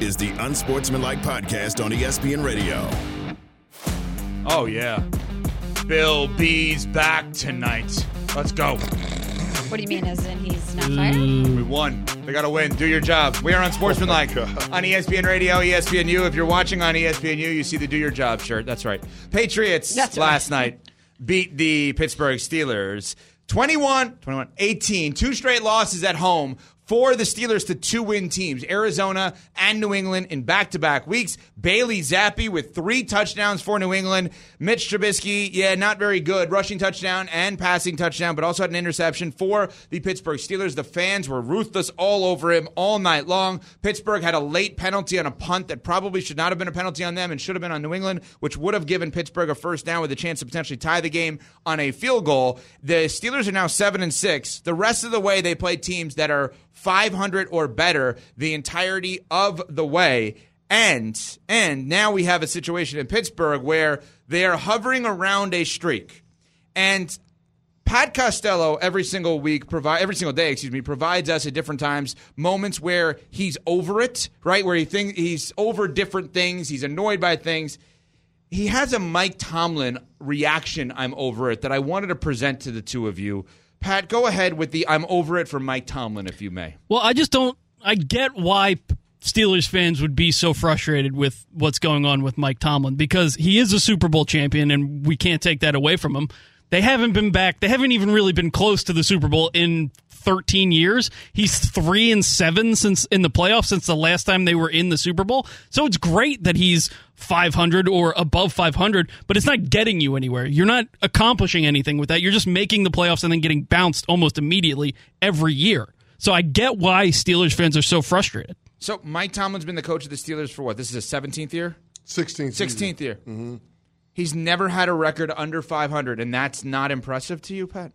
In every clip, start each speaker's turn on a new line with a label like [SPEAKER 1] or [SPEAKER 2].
[SPEAKER 1] Is the Unsportsmanlike Podcast on ESPN Radio.
[SPEAKER 2] Oh, yeah. Bill B's back tonight. Let's go.
[SPEAKER 3] What do you mean, as in he's not fired? Mm.
[SPEAKER 2] We won. They got to win. Do your job. We are on Sportsmanlike oh, on E ESPN Radio, ESPNU. If you're watching on ESPNU, you see the Do Your Job shirt. That's right. Patriots
[SPEAKER 3] That's
[SPEAKER 2] last night beat the Pittsburgh Steelers 21, 21, 18. Two straight losses at home for the Steelers to two win teams, Arizona and New England in back to back weeks. Bailey Zappe with three touchdowns for New England. Mitch Trubisky, yeah, not very good. Rushing touchdown and passing touchdown, but also had an interception for the Pittsburgh Steelers. The fans were ruthless all over him all night long. Pittsburgh had a late penalty on a punt that probably should not have been a penalty on them and should have been on New England, which would have given Pittsburgh a first down with a chance to potentially tie the game on a field goal. The Steelers are now 7 and 6. The rest of the way they play teams that are 500 or better the entirety of the way. And and now we have a situation in Pittsburgh where they are hovering around a streak. And Pat Costello every single week provide every single day, excuse me, provides us at different times moments where he's over it, right? Where he think he's over different things, he's annoyed by things. He has a Mike Tomlin reaction, I'm over it, that I wanted to present to the two of you. Pat, go ahead with the I'm over it for Mike Tomlin, if you may.
[SPEAKER 4] Well, I just don't. I get why Steelers fans would be so frustrated with what's going on with Mike Tomlin because he is a Super Bowl champion and we can't take that away from him. They haven't been back. They haven't even really been close to the Super Bowl in 13 years. He's 3 and 7 since in the playoffs since the last time they were in the Super Bowl. So it's great that he's 500 or above 500, but it's not getting you anywhere. You're not accomplishing anything with that. You're just making the playoffs and then getting bounced almost immediately every year. So I get why Steelers fans are so frustrated.
[SPEAKER 2] So Mike Tomlin's been the coach of the Steelers for what? This is his 17th year?
[SPEAKER 5] 16th. season.
[SPEAKER 2] 16th year. Mm-hmm. He's never had a record under 500, and that's not impressive to you, Pat?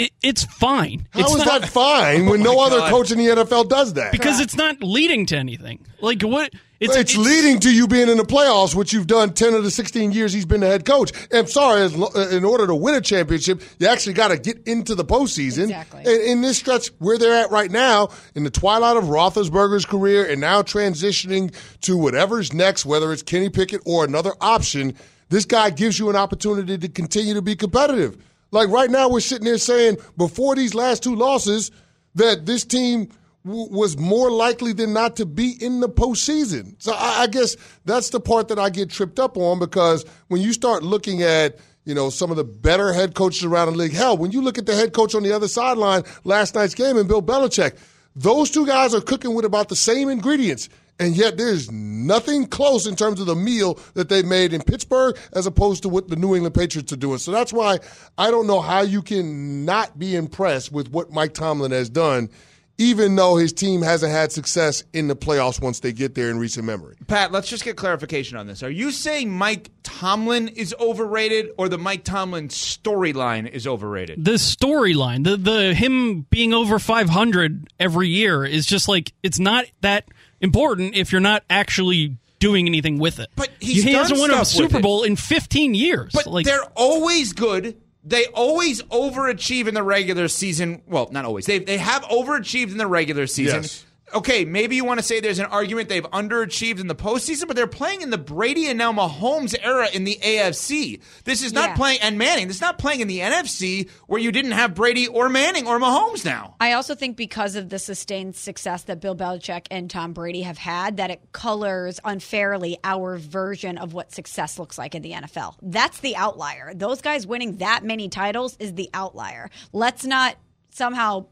[SPEAKER 4] It, it's fine.
[SPEAKER 5] How
[SPEAKER 4] it's
[SPEAKER 5] is
[SPEAKER 4] not,
[SPEAKER 5] that fine when oh no
[SPEAKER 2] my
[SPEAKER 5] other coach in the NFL does that?
[SPEAKER 4] because it's not leading to anything. Like what?
[SPEAKER 5] It's, leading to you being in the playoffs, which you've done 10 of the 16 years he's been the head coach. And I'm sorry, as, lo- uh, in order to win a championship, you actually got to get into the postseason.
[SPEAKER 3] Exactly.
[SPEAKER 5] And in this stretch where they're at right now, in the twilight of Roethlisberger's career and now transitioning to whatever's next, whether it's Kenny Pickett or another option, this guy gives you an opportunity to continue to be competitive. Like right now, we're sitting there saying before these last two losses that this team w- was more likely than not to be in the postseason. So I, I guess that's the part that I get tripped up on because when you start looking at you know some of the better head coaches around the league, hell, when you look at the head coach on the other sideline last night's game and Bill Belichick, those two guys are cooking with about the same ingredients. And yet, there's nothing close in terms of the meal that they made in Pittsburgh as opposed to what the New England Patriots are doing. So that's why I don't know how you can not be impressed with what Mike Tomlin has done, even though his team hasn't had success in the playoffs once they get there in recent memory.
[SPEAKER 2] Pat, let's just get clarification on this. Are you saying Mike Tomlin is overrated or the Mike Tomlin storyline is overrated?
[SPEAKER 4] the storyline, the the him being over 500 every year is just like it's not that important if you're not actually doing anything with it.
[SPEAKER 2] But he's
[SPEAKER 4] he hasn't
[SPEAKER 2] done
[SPEAKER 4] won a Super. Bowl in 15 years.
[SPEAKER 2] But
[SPEAKER 4] like
[SPEAKER 2] they're always good. They always overachieve in the regular season. Well, not always. They they have overachieved in the regular season.
[SPEAKER 5] Yes.
[SPEAKER 2] Okay, maybe you want to say there's an argument they've underachieved in the postseason, but they're playing in the Brady and now Mahomes era in the AFC. This is not
[SPEAKER 3] Yeah.
[SPEAKER 2] playing and Manning. This is not playing in the NFC where you didn't have Brady or Manning or Mahomes now.
[SPEAKER 3] I also think because of the sustained success that Bill Belichick and Tom Brady have had, that it colors unfairly our version of what success looks like in the NFL. That's the outlier. Those guys winning that many titles is the outlier. Let's not somehow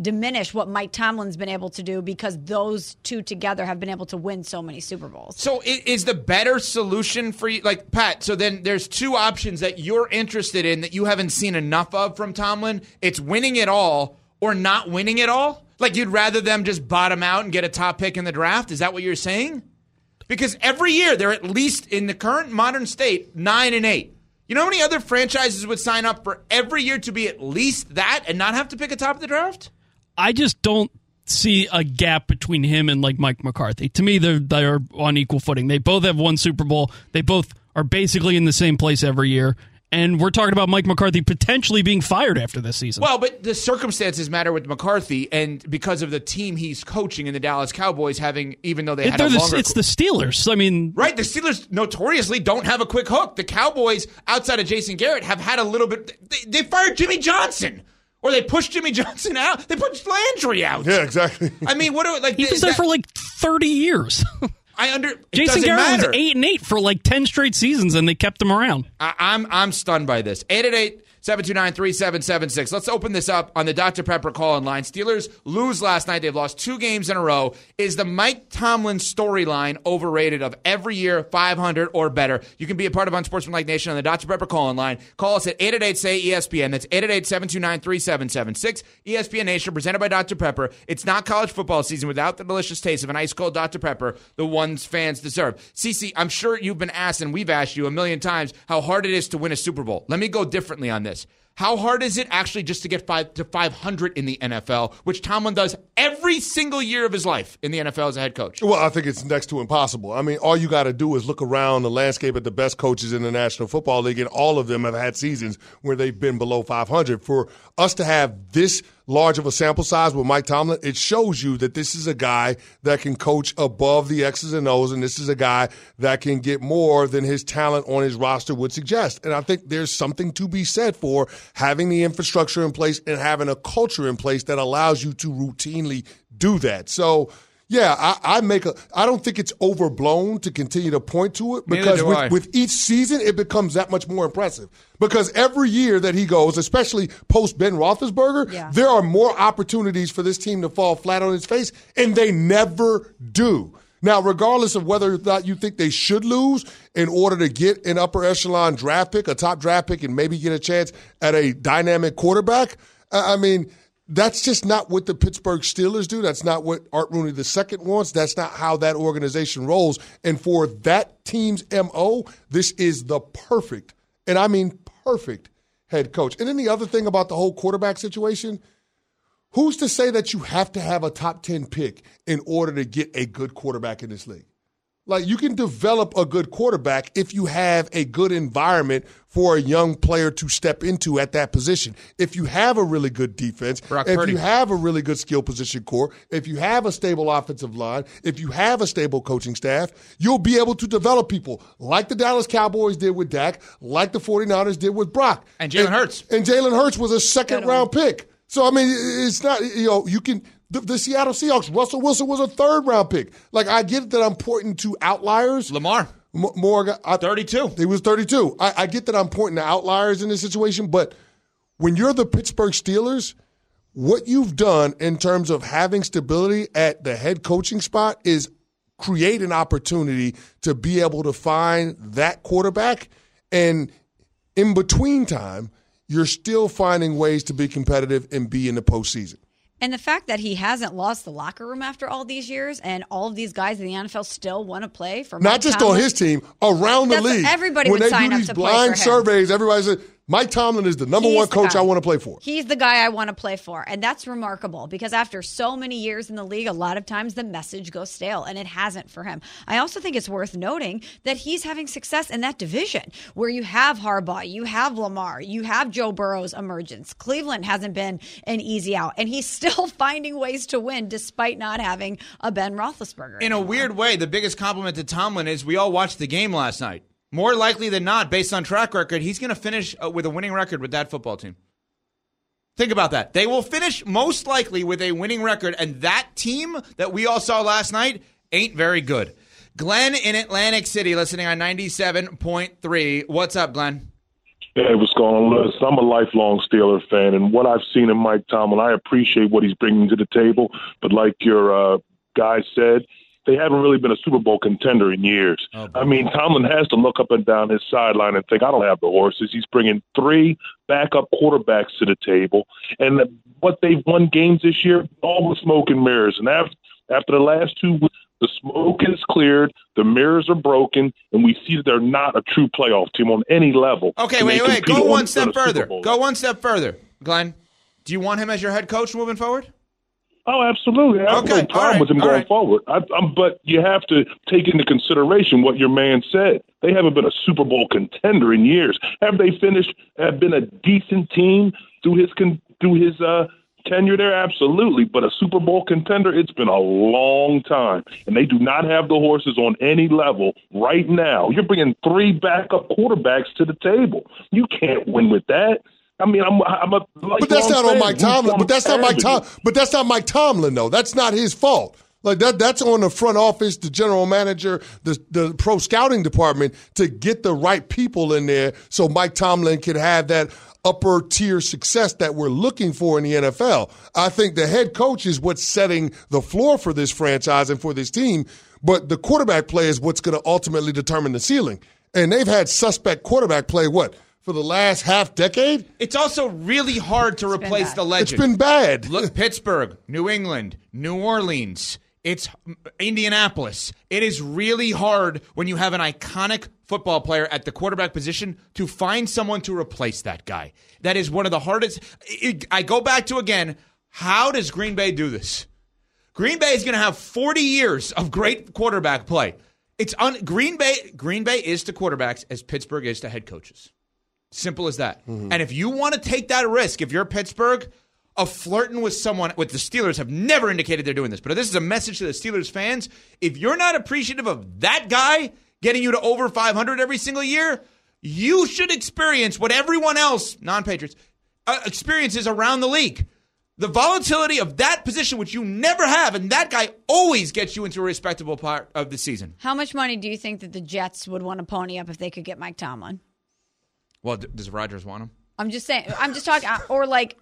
[SPEAKER 3] diminish what Mike Tomlin's been able to do because those two together have been able to win so many Super Bowls.
[SPEAKER 2] So is the better solution for you, like Pat? So then there's two options that you're interested in that you haven't seen enough of from Tomlin. It's winning it all or not winning it all. Like you'd rather them just bottom out and get a top pick in the draft. Is that what you're saying? Because every year they're at least in the current modern state nine and eight. You know how many other franchises would sign up for every year to be at least that and not have to pick a top of the draft?
[SPEAKER 4] I just don't see a gap between him and like Mike McCarthy. To me, they're they're on equal footing. They both have one Super Bowl. They both are basically in the same place every year. And we're talking about Mike McCarthy potentially being fired after this season.
[SPEAKER 2] Well, but the circumstances matter with McCarthy, and because of the team he's coaching in the Dallas Cowboys, having even though they had
[SPEAKER 4] They're
[SPEAKER 2] a
[SPEAKER 4] the-
[SPEAKER 2] longer,
[SPEAKER 4] it's the Steelers. I mean,
[SPEAKER 2] right. The Steelers notoriously don't have a quick hook. The Cowboys, outside of Jason Garrett, have had a little bit. They, they fired Jimmy Johnson, or they pushed Jimmy Johnson out. They pushed Landry out.
[SPEAKER 5] Yeah, exactly.
[SPEAKER 2] I mean, what are like?
[SPEAKER 4] he was there
[SPEAKER 2] that-
[SPEAKER 4] for like thirty years.
[SPEAKER 2] I under.
[SPEAKER 4] Jason Garrett
[SPEAKER 2] matter.
[SPEAKER 4] was eight and eight for like ten straight seasons, and they kept him around.
[SPEAKER 2] I, I'm I'm stunned by this. 888-729-3776. Let's open this up on the Dr. Pepper call in line. Steelers lose last night. They've lost two games in a row. Is the Mike Tomlin storyline overrated of every year 500 or better? You can be a part of Unsportsmanlike Nation on the Dr. Pepper call in line. Call us at 888-SAY-ESPN. That's 888-729-3776. ESPN Nation presented by Dr. Pepper. It's not college football season without the delicious taste of an ice cold Dr. Pepper, the ones fans deserve. Cece, I'm sure you've been asked, and we've asked you a million times, how hard it is to win a Super Bowl. Let me go differently on this. How hard is it actually just to get five to 500 in the NFL, which Tomlin does every single year of his life in the NFL as a head coach?
[SPEAKER 5] Well, I think it's next to impossible. I mean, all you got to do is look around the landscape at the best coaches in the National Football League, and all of them have had seasons where they've been below 500. For us to have this large of a sample size with Mike Tomlin, it shows you that this is a guy that can coach above the X's and O's, and this is a guy that can get more than his talent on his roster would suggest. And I think there's something to be said for having the infrastructure in place and having a culture in place that allows you to routinely do that. So, yeah, I, I make a. I don't think it's overblown to continue to point to it because with, with each season it becomes that much more impressive. Because every year that he goes, especially post Ben Roethlisberger,
[SPEAKER 3] Yeah.
[SPEAKER 5] there are more opportunities for this team to fall flat on its face, and they never do. Now, regardless of whether or not you think they should lose in order to get an upper echelon draft pick, a top draft pick, and maybe get a chance at a dynamic quarterback, I I mean, that's just not what the Pittsburgh Steelers do. That's not what Art Rooney II wants. That's not how that organization rolls. And for that team's MO, this is the perfect, and I mean perfect, head coach. And then the other thing about the whole quarterback situation, who's to say that you have to have a top 10 pick in order to get a good quarterback in this league? Like you can develop a good quarterback if you have a good environment for a young player to step into at that position. If you have a really good defense,
[SPEAKER 2] Brock
[SPEAKER 5] if
[SPEAKER 2] Purdy.
[SPEAKER 5] you have a really good skill position core, if you have a stable offensive line, if you have a stable coaching staff, you'll be able to develop people like the Dallas Cowboys did with Dak, like the 49ers did with Brock.
[SPEAKER 2] And Jalen Hurts.
[SPEAKER 5] And Jalen Hurts was a second round pick. So I mean, it's not you know you can the, the Seattle Seahawks. Russell Wilson was a third round pick. Like I get that I'm pointing to outliers.
[SPEAKER 2] Lamar.
[SPEAKER 5] M- more I,
[SPEAKER 2] 32.
[SPEAKER 5] He was 32. I, I get that I'm pointing to outliers in this situation, but when you're the Pittsburgh Steelers, what you've done in terms of having stability at the head coaching spot is create an opportunity to be able to find that quarterback. And in between time, you're still finding ways to be competitive and be in the postseason.
[SPEAKER 3] And the fact that he hasn't lost the locker room after all these years, and all of these guys in the NFL still want to play for
[SPEAKER 5] Not
[SPEAKER 3] Mike
[SPEAKER 5] just
[SPEAKER 3] Tomlin.
[SPEAKER 5] on his team, around the league.
[SPEAKER 3] everybody
[SPEAKER 5] when
[SPEAKER 3] would
[SPEAKER 5] they
[SPEAKER 3] sign
[SPEAKER 5] do
[SPEAKER 3] up
[SPEAKER 5] these
[SPEAKER 3] to play
[SPEAKER 5] blind surveys, everybody said Mike Tomlin is the number
[SPEAKER 3] He's
[SPEAKER 5] one
[SPEAKER 3] the
[SPEAKER 5] coach
[SPEAKER 3] guy.
[SPEAKER 5] I want to play for.
[SPEAKER 3] He's the guy I want to play for. And that's remarkable because after so many years in the league, a lot of times the message goes stale, and it hasn't for him. I also think it's worth noting that he's having success in that division where you have Harbaugh, you have Lamar, you have Joe Burrow's emergence. Cleveland hasn't been an easy out, and he's still finding ways to win despite not having a Ben Roethlisberger.
[SPEAKER 2] In a weird way, the biggest compliment to Tomlin is we all watched the game last night. More likely than not, based on track record, he's going to finish uh, with a winning record with that football team. Think about that. They will finish most likely with a winning record, and that team that we all saw last night ain't very good. Glenn in Atlantic City, listening on 97.3. What's up, Glenn?
[SPEAKER 6] Hey, what's going on? Listen, I'm a lifelong Steeler fan, and what I've seen in Mike Tomlin, I appreciate what he's bringing to the table. But like your uh, guy said, they haven't really been a Super Bowl contender in years. Oh, I mean, Tomlin has to look up and down his sideline and think, I don't have the horses. He's bringing three backup quarterbacks to the table, and what they've won games this year, all with smoke and mirrors. And after after the last two weeks, The smoke is cleared, the mirrors are broken, and we see that they're not a true playoff team on any level.
[SPEAKER 2] Okay,
[SPEAKER 6] And
[SPEAKER 2] wait, wait. Go
[SPEAKER 6] on-
[SPEAKER 2] one
[SPEAKER 6] on
[SPEAKER 2] step
[SPEAKER 6] a
[SPEAKER 2] further. Go one step further. Glenn, do you want him as your head coach moving forward?
[SPEAKER 6] Oh, absolutely. I have
[SPEAKER 2] Okay,
[SPEAKER 6] no problem
[SPEAKER 2] right,
[SPEAKER 6] with him
[SPEAKER 2] all
[SPEAKER 6] going
[SPEAKER 2] right.
[SPEAKER 6] forward. I, I'm, but you have to take into consideration what your man said. They haven't been a Super Bowl contender in years. Have they finished? Have been a decent team through his con, through his uh, tenure there? Absolutely. But a Super Bowl contender, it's been a long time, and they do not have the horses on any level right now. You're bringing three backup quarterbacks to the table. You can't win with that. I mean, I'm, I'm a.
[SPEAKER 5] But that's not on Mike Tomlin. But that's not Mike Tom. But that's not Mike Tomlin though. That's not his fault. Like that. That's on the front office, the general manager, the the pro scouting department to get the right people in there, so Mike Tomlin can have that upper tier success that we're looking for in the NFL. I think the head coach is what's setting the floor for this franchise and for this team. But the quarterback play is what's going to ultimately determine the ceiling. And they've had suspect quarterback play what for the last half decade.
[SPEAKER 2] It's also really hard to replace the legend.
[SPEAKER 5] It's been bad.
[SPEAKER 2] Look, Pittsburgh, New England, New Orleans. It's Indianapolis. It is really hard when you have an iconic football player at the quarterback position to find someone to replace that guy. That is one of the hardest. it- I go back to again, how does Green Bay do this? Green Bay is going to have 40 years of great quarterback play. It's un, Green Bay. Green Bay is to quarterbacks as Pittsburgh is to head coaches. Simple as that.
[SPEAKER 5] Mm-hmm.
[SPEAKER 2] And if you want to take that risk, if you're Pittsburgh, of flirting with someone, with the Steelers have never indicated they're doing this, but this is a message to the Steelers fans. If you're not appreciative of that guy getting you to over 500 every single year, you should experience what everyone else, non Patriots, uh, experiences around the league. The volatility of that position, which you never have, and that guy always gets you into a respectable part of the season.
[SPEAKER 3] How much money do you think that the Jets would want to pony up if they could get Mike Tomlin?
[SPEAKER 2] Well, d- does Rodgers want him?
[SPEAKER 3] I'm just saying. I'm just talking, or like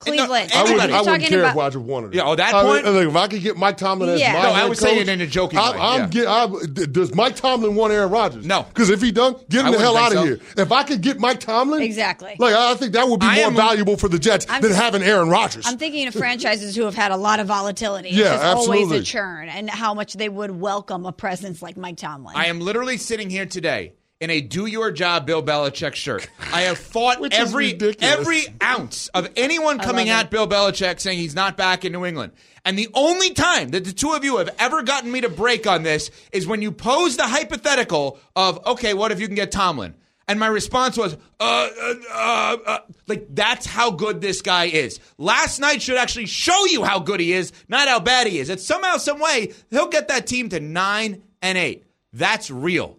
[SPEAKER 3] Cleveland.
[SPEAKER 5] I wouldn't,
[SPEAKER 3] I'm
[SPEAKER 5] wouldn't
[SPEAKER 3] talking
[SPEAKER 5] care if
[SPEAKER 3] about-
[SPEAKER 5] Roger wanted it.
[SPEAKER 2] Yeah, oh, that
[SPEAKER 5] I
[SPEAKER 2] point?
[SPEAKER 5] mean, look, if I could get Mike Tomlin as
[SPEAKER 3] Yeah.
[SPEAKER 5] my
[SPEAKER 3] No,
[SPEAKER 2] I
[SPEAKER 5] head
[SPEAKER 2] was saying
[SPEAKER 5] coach,
[SPEAKER 2] it in a joking
[SPEAKER 5] I'm,
[SPEAKER 2] way,
[SPEAKER 5] I'm
[SPEAKER 2] yeah.
[SPEAKER 5] get, I, does Mike Tomlin want Aaron Rodgers?
[SPEAKER 2] No.
[SPEAKER 5] Because if he don't, get him the hell out of
[SPEAKER 2] think
[SPEAKER 5] here. If I could get Mike Tomlin,
[SPEAKER 3] Exactly.
[SPEAKER 5] Like I think that would be
[SPEAKER 2] I
[SPEAKER 5] more
[SPEAKER 2] am-
[SPEAKER 5] valuable for the Jets
[SPEAKER 3] I'm
[SPEAKER 5] than having Aaron Rodgers.
[SPEAKER 3] I'm thinking of franchises who have had a lot of volatility. Yeah, It's
[SPEAKER 5] Yeah,
[SPEAKER 3] just always
[SPEAKER 5] absolutely.
[SPEAKER 3] a churn, and how much they would welcome a presence like Mike Tomlin.
[SPEAKER 2] I am literally sitting here today in a "Do Your Job" Bill Belichick shirt. I have fought every every ounce of anyone coming at Bill Belichick saying he's not back in New England. And the only time that the two of you have ever gotten me to break on this is when you pose the hypothetical of, okay, what if you can get Tomlin? And my response was, uh, uh, uh, uh, like, that's how good this guy is. Last night should actually show you how good he is, not how bad he is. It's somehow, some way, he'll get that team to nine and eight. That's real.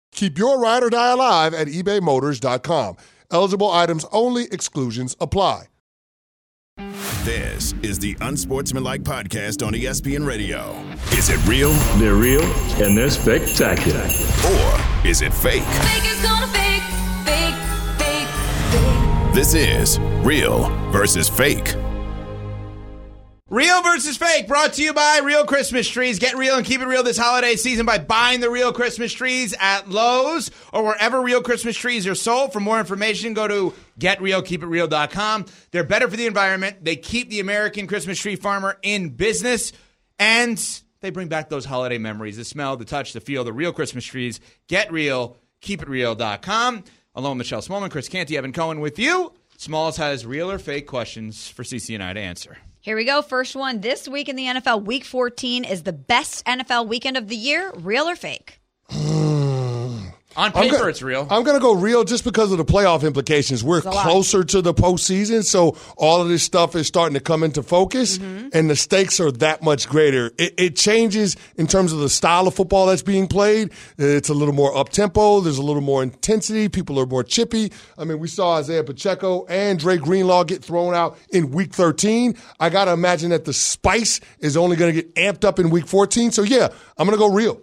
[SPEAKER 5] Keep your ride or die alive at ebaymotors.com. Eligible items only, exclusions apply.
[SPEAKER 1] This is the Unsportsmanlike Podcast on ESPN Radio. Is it real
[SPEAKER 7] They're real and they're spectacular.
[SPEAKER 1] or is it fake?
[SPEAKER 8] Fake is gonna fake, fake, fake, fake.
[SPEAKER 1] This is Real versus Fake.
[SPEAKER 2] Real versus fake brought to you by Real Christmas Trees. Get real and keep it real this holiday season by buying the real Christmas trees at Lowe's or wherever real Christmas trees are sold. For more information, go to getrealkeepitreal.com. They're better for the environment. They keep the American Christmas tree farmer in business and they bring back those holiday memories, the smell, the touch, the feel, the real Christmas trees. Get real, keepitreal.com. Along with Michelle Smallman, Chris Canty, Evan Cohen with you. Smalls has real or fake questions for CC and I to answer.
[SPEAKER 3] Here we go. First one this week in the NFL. Week 14 is the best NFL weekend of the year. Real or fake?
[SPEAKER 2] On
[SPEAKER 5] I'm
[SPEAKER 2] paper, it's real.
[SPEAKER 5] I'm going to go real just because of the playoff implications. We're
[SPEAKER 3] a lot.
[SPEAKER 5] closer to the postseason, so all of this stuff is starting to come into focus,
[SPEAKER 3] Mm-hmm.
[SPEAKER 5] and the stakes are that much greater. It, it changes in terms of the style of football that's being played. It's a little more up tempo. There's a little more intensity. People are more chippy. I mean, we saw Isaiah Pacheco and Dre Greenlaw get thrown out in Week 13. I got to imagine that the spice is only going to get amped up in Week 14. So yeah, I'm going to go real.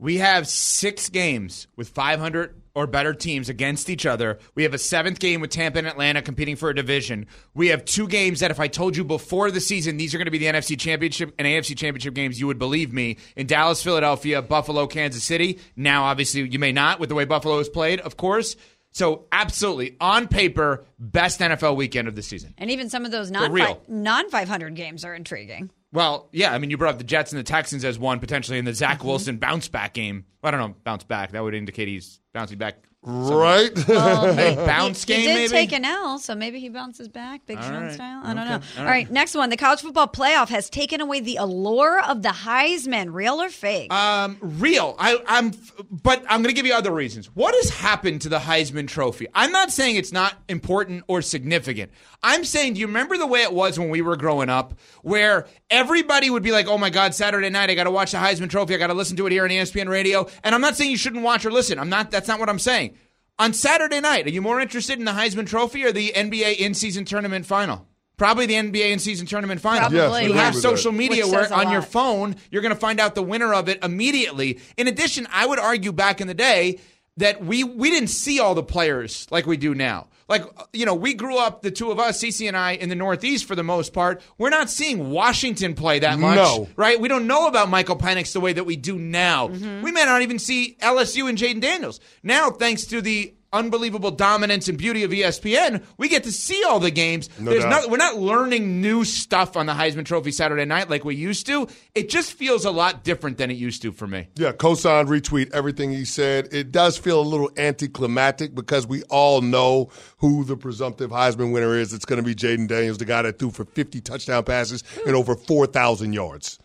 [SPEAKER 2] We have six games with 500 or better teams against each other. We have a seventh game with Tampa and Atlanta competing for a division. We have two games that, if I told you before the season, these are going to be the NFC Championship and AFC Championship games, you would believe me. In Dallas, Philadelphia, Buffalo, Kansas City. Now, obviously, you may not with the way Buffalo has played, of course. So, absolutely, on paper, best NFL weekend of the season.
[SPEAKER 3] And even some of those non non 500 games are intriguing.
[SPEAKER 2] Well, yeah, I mean, you brought up the Jets and the Texans as one potentially in the Zach
[SPEAKER 3] Mm-hmm.
[SPEAKER 2] Wilson bounce back game. I don't know, bounce back. That would indicate he's bouncing back.
[SPEAKER 5] Right?
[SPEAKER 2] Hey, bounce
[SPEAKER 3] he,
[SPEAKER 2] game,
[SPEAKER 3] he did
[SPEAKER 2] maybe.
[SPEAKER 3] take an L, so maybe he bounces back, Big Sean
[SPEAKER 2] right.
[SPEAKER 3] style. I don't
[SPEAKER 2] Okay.
[SPEAKER 3] know.
[SPEAKER 2] All
[SPEAKER 3] All
[SPEAKER 2] right.
[SPEAKER 3] right, next one. The college football playoff has taken away the allure of the Heisman. Real or fake?
[SPEAKER 2] Um, real. I, I'm, but I'm going to give you other reasons. What has happened to the Heisman Trophy? I'm not saying it's not important or significant. I'm saying, do you remember the way it was when we were growing up, where everybody would be like, "Oh my God, Saturday night, I got to watch the Heisman Trophy. I got to listen to it here on ESPN Radio." And I'm not saying you shouldn't watch or listen. I'm not. That's not what I'm saying. On Saturday night, are you more interested in the Heisman Trophy or the NBA in-season tournament final? Probably the NBA in-season tournament final.
[SPEAKER 3] Probably. Yes,
[SPEAKER 2] you have
[SPEAKER 5] with that.
[SPEAKER 2] social media
[SPEAKER 3] Which
[SPEAKER 2] where
[SPEAKER 3] says a
[SPEAKER 2] on your phone, you're going to find out the winner of it immediately. In addition, I would argue back in the day that we we didn't see all the players like we do now. Like you know, we grew up, the two of us, CC and I, in the Northeast for the most part. We're not seeing Washington play that much,
[SPEAKER 5] No.
[SPEAKER 2] right? We don't know about Michael Penix the way that we do now.
[SPEAKER 3] Mm-hmm.
[SPEAKER 2] We may not even see LSU and Jayden Daniels now, thanks to the unbelievable dominance and beauty of ESPN. We get to see all the games.
[SPEAKER 5] No
[SPEAKER 2] There's
[SPEAKER 5] doubt.
[SPEAKER 2] no, we're not learning new stuff on the Heisman Trophy Saturday night like we used to. It just feels a lot different than it used to for me.
[SPEAKER 5] Yeah, cosign, retweet everything he said. It does feel a little anticlimactic because we all know who the presumptive Heisman winner is. It's going to be Jayden Daniels, the guy that threw for 50 touchdown passes and over 4,000 yards.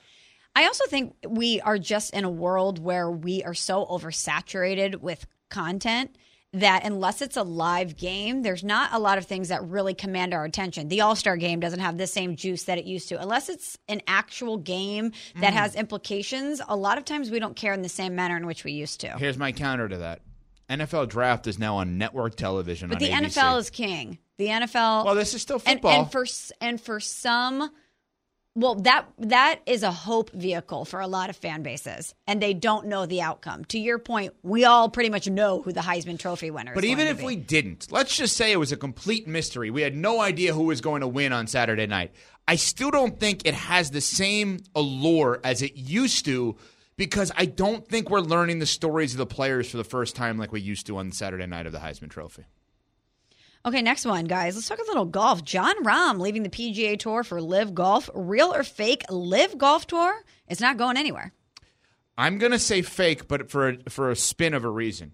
[SPEAKER 3] I also think we are just in a world where we are so oversaturated with content that unless it's a live game, there's not a lot of things that really command our attention. The All Star game doesn't have the same juice that it used to. Unless it's an actual game that
[SPEAKER 2] Mm.
[SPEAKER 3] has implications, a lot of times we don't care in the same manner in which we used to.
[SPEAKER 2] Here's my counter to that. NFL draft is now on network television
[SPEAKER 3] But the
[SPEAKER 2] ABC.
[SPEAKER 3] NFL is king. The NFL.
[SPEAKER 2] Well, this is still
[SPEAKER 3] and,
[SPEAKER 2] football.
[SPEAKER 3] and for and for some, well, that that is a hope vehicle for a lot of fan bases, and they don't know the outcome. To your point, we all pretty much know who the Heisman Trophy winner.
[SPEAKER 2] But even if we didn't, let's just say it was a complete mystery. We had no idea who was going to win on Saturday night. I still don't think it has the same allure as it used to because I don't think we're learning the stories of the players for the first time like we used to on Saturday night of the Heisman Trophy.
[SPEAKER 3] Okay, next one, guys. Let's talk a little golf. Jon Rahm leaving the PGA Tour for LIV Golf. Real or fake? LIV Golf Tour. It's not going anywhere.
[SPEAKER 2] I'm going to say fake, but for a, for a spin of a reason.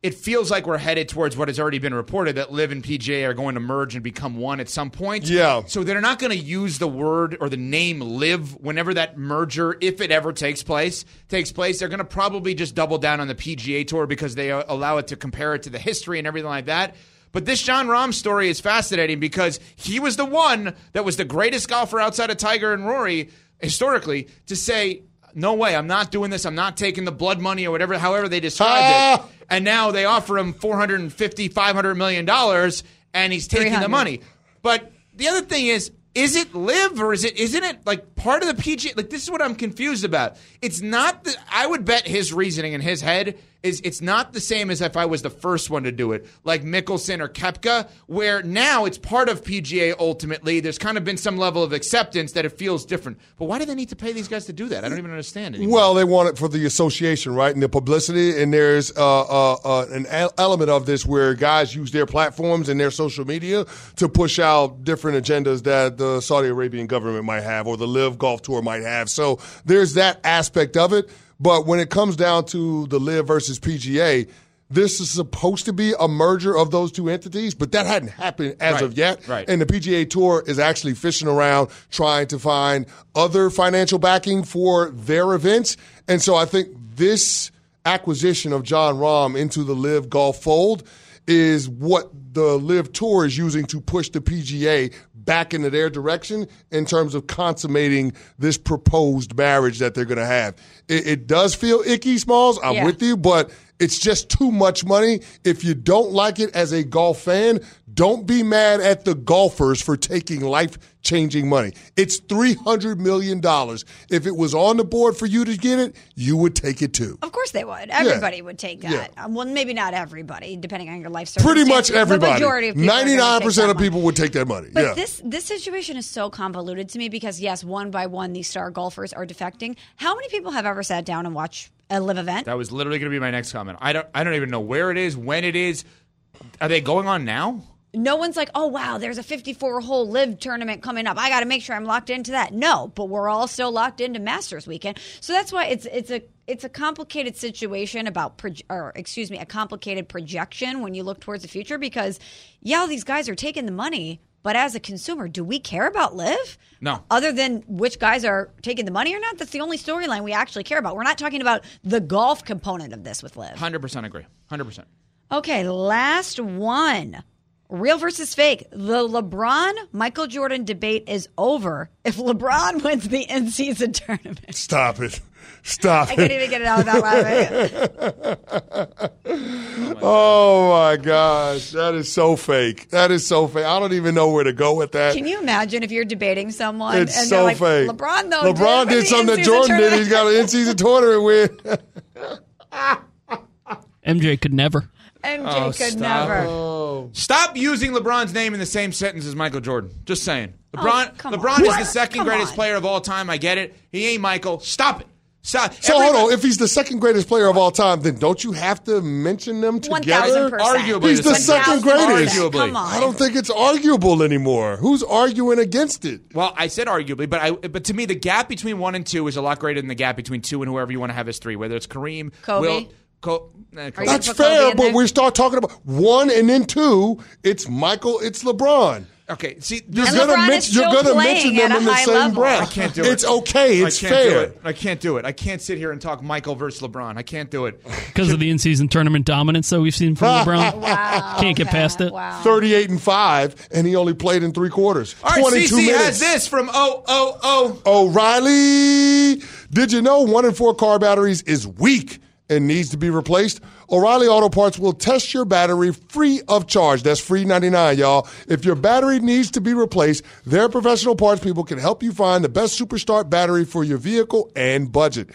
[SPEAKER 2] It feels like we're headed towards what has already been reported that LIV and PGA are going to merge and become one at some point.
[SPEAKER 5] Yeah.
[SPEAKER 2] So they're not going to use the word or the name LIV whenever that merger, if it ever takes place, takes place. They're going to probably just double down on the PGA Tour because they uh, allow it to compare it to the history and everything like that. But this Jon Rahm story is fascinating because he was the one that was the greatest golfer outside of Tiger and Rory historically to say, no way, I'm not doing this. I'm not taking the blood money or whatever, however they described
[SPEAKER 5] Ah!
[SPEAKER 2] it. And now they offer him 450, 500 million dollars and he's taking the money. But the other thing is, is it live or is it isn't it like part of the PGA? Like this is what I'm confused about. It's not that I would bet his reasoning in his head is it's not the same as if I was the first one to do it, like Mickelson or Koepka, where now it's part of PGA ultimately. There's kind of been some level of acceptance that it feels different. But why do they need to pay these guys to do that? I don't even understand it.
[SPEAKER 5] Well, they want it for the association, right, and the publicity. And there's uh, uh, uh, an element of this where guys use their platforms and their social media to push out different agendas that the Saudi Arabian government might have or the LIV Golf Tour might have. So there's that aspect of it. But when it comes down to the LIV versus PGA, this is supposed to be a merger of those two entities, but that hadn't happened as
[SPEAKER 2] Right,
[SPEAKER 5] of yet.
[SPEAKER 2] right.
[SPEAKER 5] And the PGA Tour is actually fishing around trying to find other financial backing for their events. And so I think this acquisition of Jon Rahm into the LIV Golf fold is what the LIV Tour is using to push the PGA back into their direction in terms of consummating this proposed marriage that they're going to have. It, it does feel icky, Smalls. I'm
[SPEAKER 3] Yeah.
[SPEAKER 5] with you, but it's just too much money. If you don't like it as a golf fan, don't be mad at the golfers for taking life changing money. It's $300 million. If it was on the board for you to get it, you would take it too.
[SPEAKER 3] Of course they would. Everybody would take that. Um, well, maybe not everybody, depending on your life
[SPEAKER 5] Pretty much
[SPEAKER 3] circumstances. The
[SPEAKER 5] everybody.
[SPEAKER 3] majority of people are gonna take
[SPEAKER 5] 99%
[SPEAKER 3] that
[SPEAKER 5] of
[SPEAKER 3] money.
[SPEAKER 5] people would take that money.
[SPEAKER 3] But
[SPEAKER 5] yeah.
[SPEAKER 3] this this situation is so convoluted to me because yes, one by one these star golfers are defecting. How many people have ever sat down and watched a live event?
[SPEAKER 2] That was literally going to be my next comment. I don't. I don't even know where it is, when it is. Are they going on now?
[SPEAKER 3] No one's like, oh wow, there's a 54 hole live tournament coming up. I got to make sure I'm locked into that. No, but we're all still locked into Masters weekend. So that's why it's it's a it's a complicated situation about proj- or excuse me, a complicated projection when you look towards the future because yeah, these guys are taking the money, but as a consumer, do we care about live?
[SPEAKER 2] No.
[SPEAKER 3] Other than which guys are taking the money or not, that's the only storyline we actually care about. We're not talking about the golf component of this with live.
[SPEAKER 2] Hundred percent agree. Hundred percent.
[SPEAKER 3] Okay, last one. Real versus fake. The LeBron Michael Jordan debate is over if LeBron wins the in season tournament.
[SPEAKER 5] Stop it. Stop it.
[SPEAKER 3] I
[SPEAKER 5] it.
[SPEAKER 3] couldn't even get it out without laughing.
[SPEAKER 5] Oh my oh, gosh, that is so fake. That is so fake. I don't even know where to go with that.
[SPEAKER 3] Can you imagine if you're debating someone
[SPEAKER 5] it's
[SPEAKER 3] and
[SPEAKER 5] so
[SPEAKER 3] they're like,
[SPEAKER 5] fake.
[SPEAKER 3] LeBron though
[SPEAKER 5] LeBron
[SPEAKER 3] did,
[SPEAKER 5] did, something that
[SPEAKER 3] in-season
[SPEAKER 5] Jordan did.
[SPEAKER 3] tournament."
[SPEAKER 5] He's got an in-season tournament win.
[SPEAKER 4] MJ could never.
[SPEAKER 3] MJ
[SPEAKER 2] Oh,
[SPEAKER 3] could
[SPEAKER 2] stop.
[SPEAKER 3] never. Oh.
[SPEAKER 2] Stop using LeBron's name in the same sentence as Michael Jordan. Just saying. LeBron.
[SPEAKER 3] Oh,
[SPEAKER 2] LeBron
[SPEAKER 3] on.
[SPEAKER 2] is the second
[SPEAKER 3] Come
[SPEAKER 2] greatest
[SPEAKER 3] on.
[SPEAKER 2] player of all time. I get it. He ain't Michael. Stop it. Stop.
[SPEAKER 5] So hold on. If he's the second greatest player of all time, then don't you have to mention them together?
[SPEAKER 3] 1000%.
[SPEAKER 2] Arguably
[SPEAKER 5] He's the
[SPEAKER 2] the
[SPEAKER 5] second greatest.
[SPEAKER 2] Arguably.
[SPEAKER 3] Come on.
[SPEAKER 5] I don't think it's arguable anymore. Who's arguing against it?
[SPEAKER 2] Well, I said arguably, but I but to me the gap between one and two is a lot greater than the gap between two and whoever you want to have as three. Whether it's Kareem,
[SPEAKER 3] Kobe?
[SPEAKER 2] Will, Co-
[SPEAKER 3] Are
[SPEAKER 5] That's fair, but we start talking about one and then two. It's Michael. It's LeBron.
[SPEAKER 2] Okay, see,
[SPEAKER 5] You're
[SPEAKER 3] And
[SPEAKER 5] gonna,
[SPEAKER 3] LeBron
[SPEAKER 5] men-
[SPEAKER 3] is
[SPEAKER 5] you're
[SPEAKER 3] still
[SPEAKER 5] gonna
[SPEAKER 3] playing
[SPEAKER 5] mention them
[SPEAKER 3] at a
[SPEAKER 5] in the
[SPEAKER 3] high
[SPEAKER 5] same
[SPEAKER 3] level.
[SPEAKER 5] breath.
[SPEAKER 2] I can't do it.
[SPEAKER 5] It's okay. It's
[SPEAKER 2] I can't do
[SPEAKER 5] fair.
[SPEAKER 2] it. I can't do it. I can't sit here and talk Michael versus LeBron. I can't do it.
[SPEAKER 4] Because of the in season tournament dominance that we've seen from LeBron.
[SPEAKER 3] Wow,
[SPEAKER 4] Can't get past it.
[SPEAKER 3] Wow.
[SPEAKER 5] 38 and 5, and he only played in three quarters.
[SPEAKER 2] All right,
[SPEAKER 5] 22
[SPEAKER 2] CC
[SPEAKER 5] minutes.
[SPEAKER 2] has this from oh oh oh.
[SPEAKER 5] O'Reilly. Did you know one in four car batteries is weak and needs to be replaced? O'Reilly Auto Parts will test your battery free of charge. That's free 99, y'all. If your battery needs to be replaced, their professional parts people can help you find the best Superstart battery for your vehicle and budget.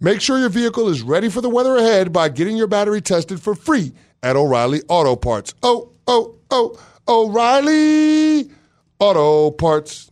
[SPEAKER 5] Make sure your vehicle is ready for the weather ahead by getting your battery tested for free at O'Reilly Auto Parts. Oh, oh, oh, O'Reilly Auto Parts.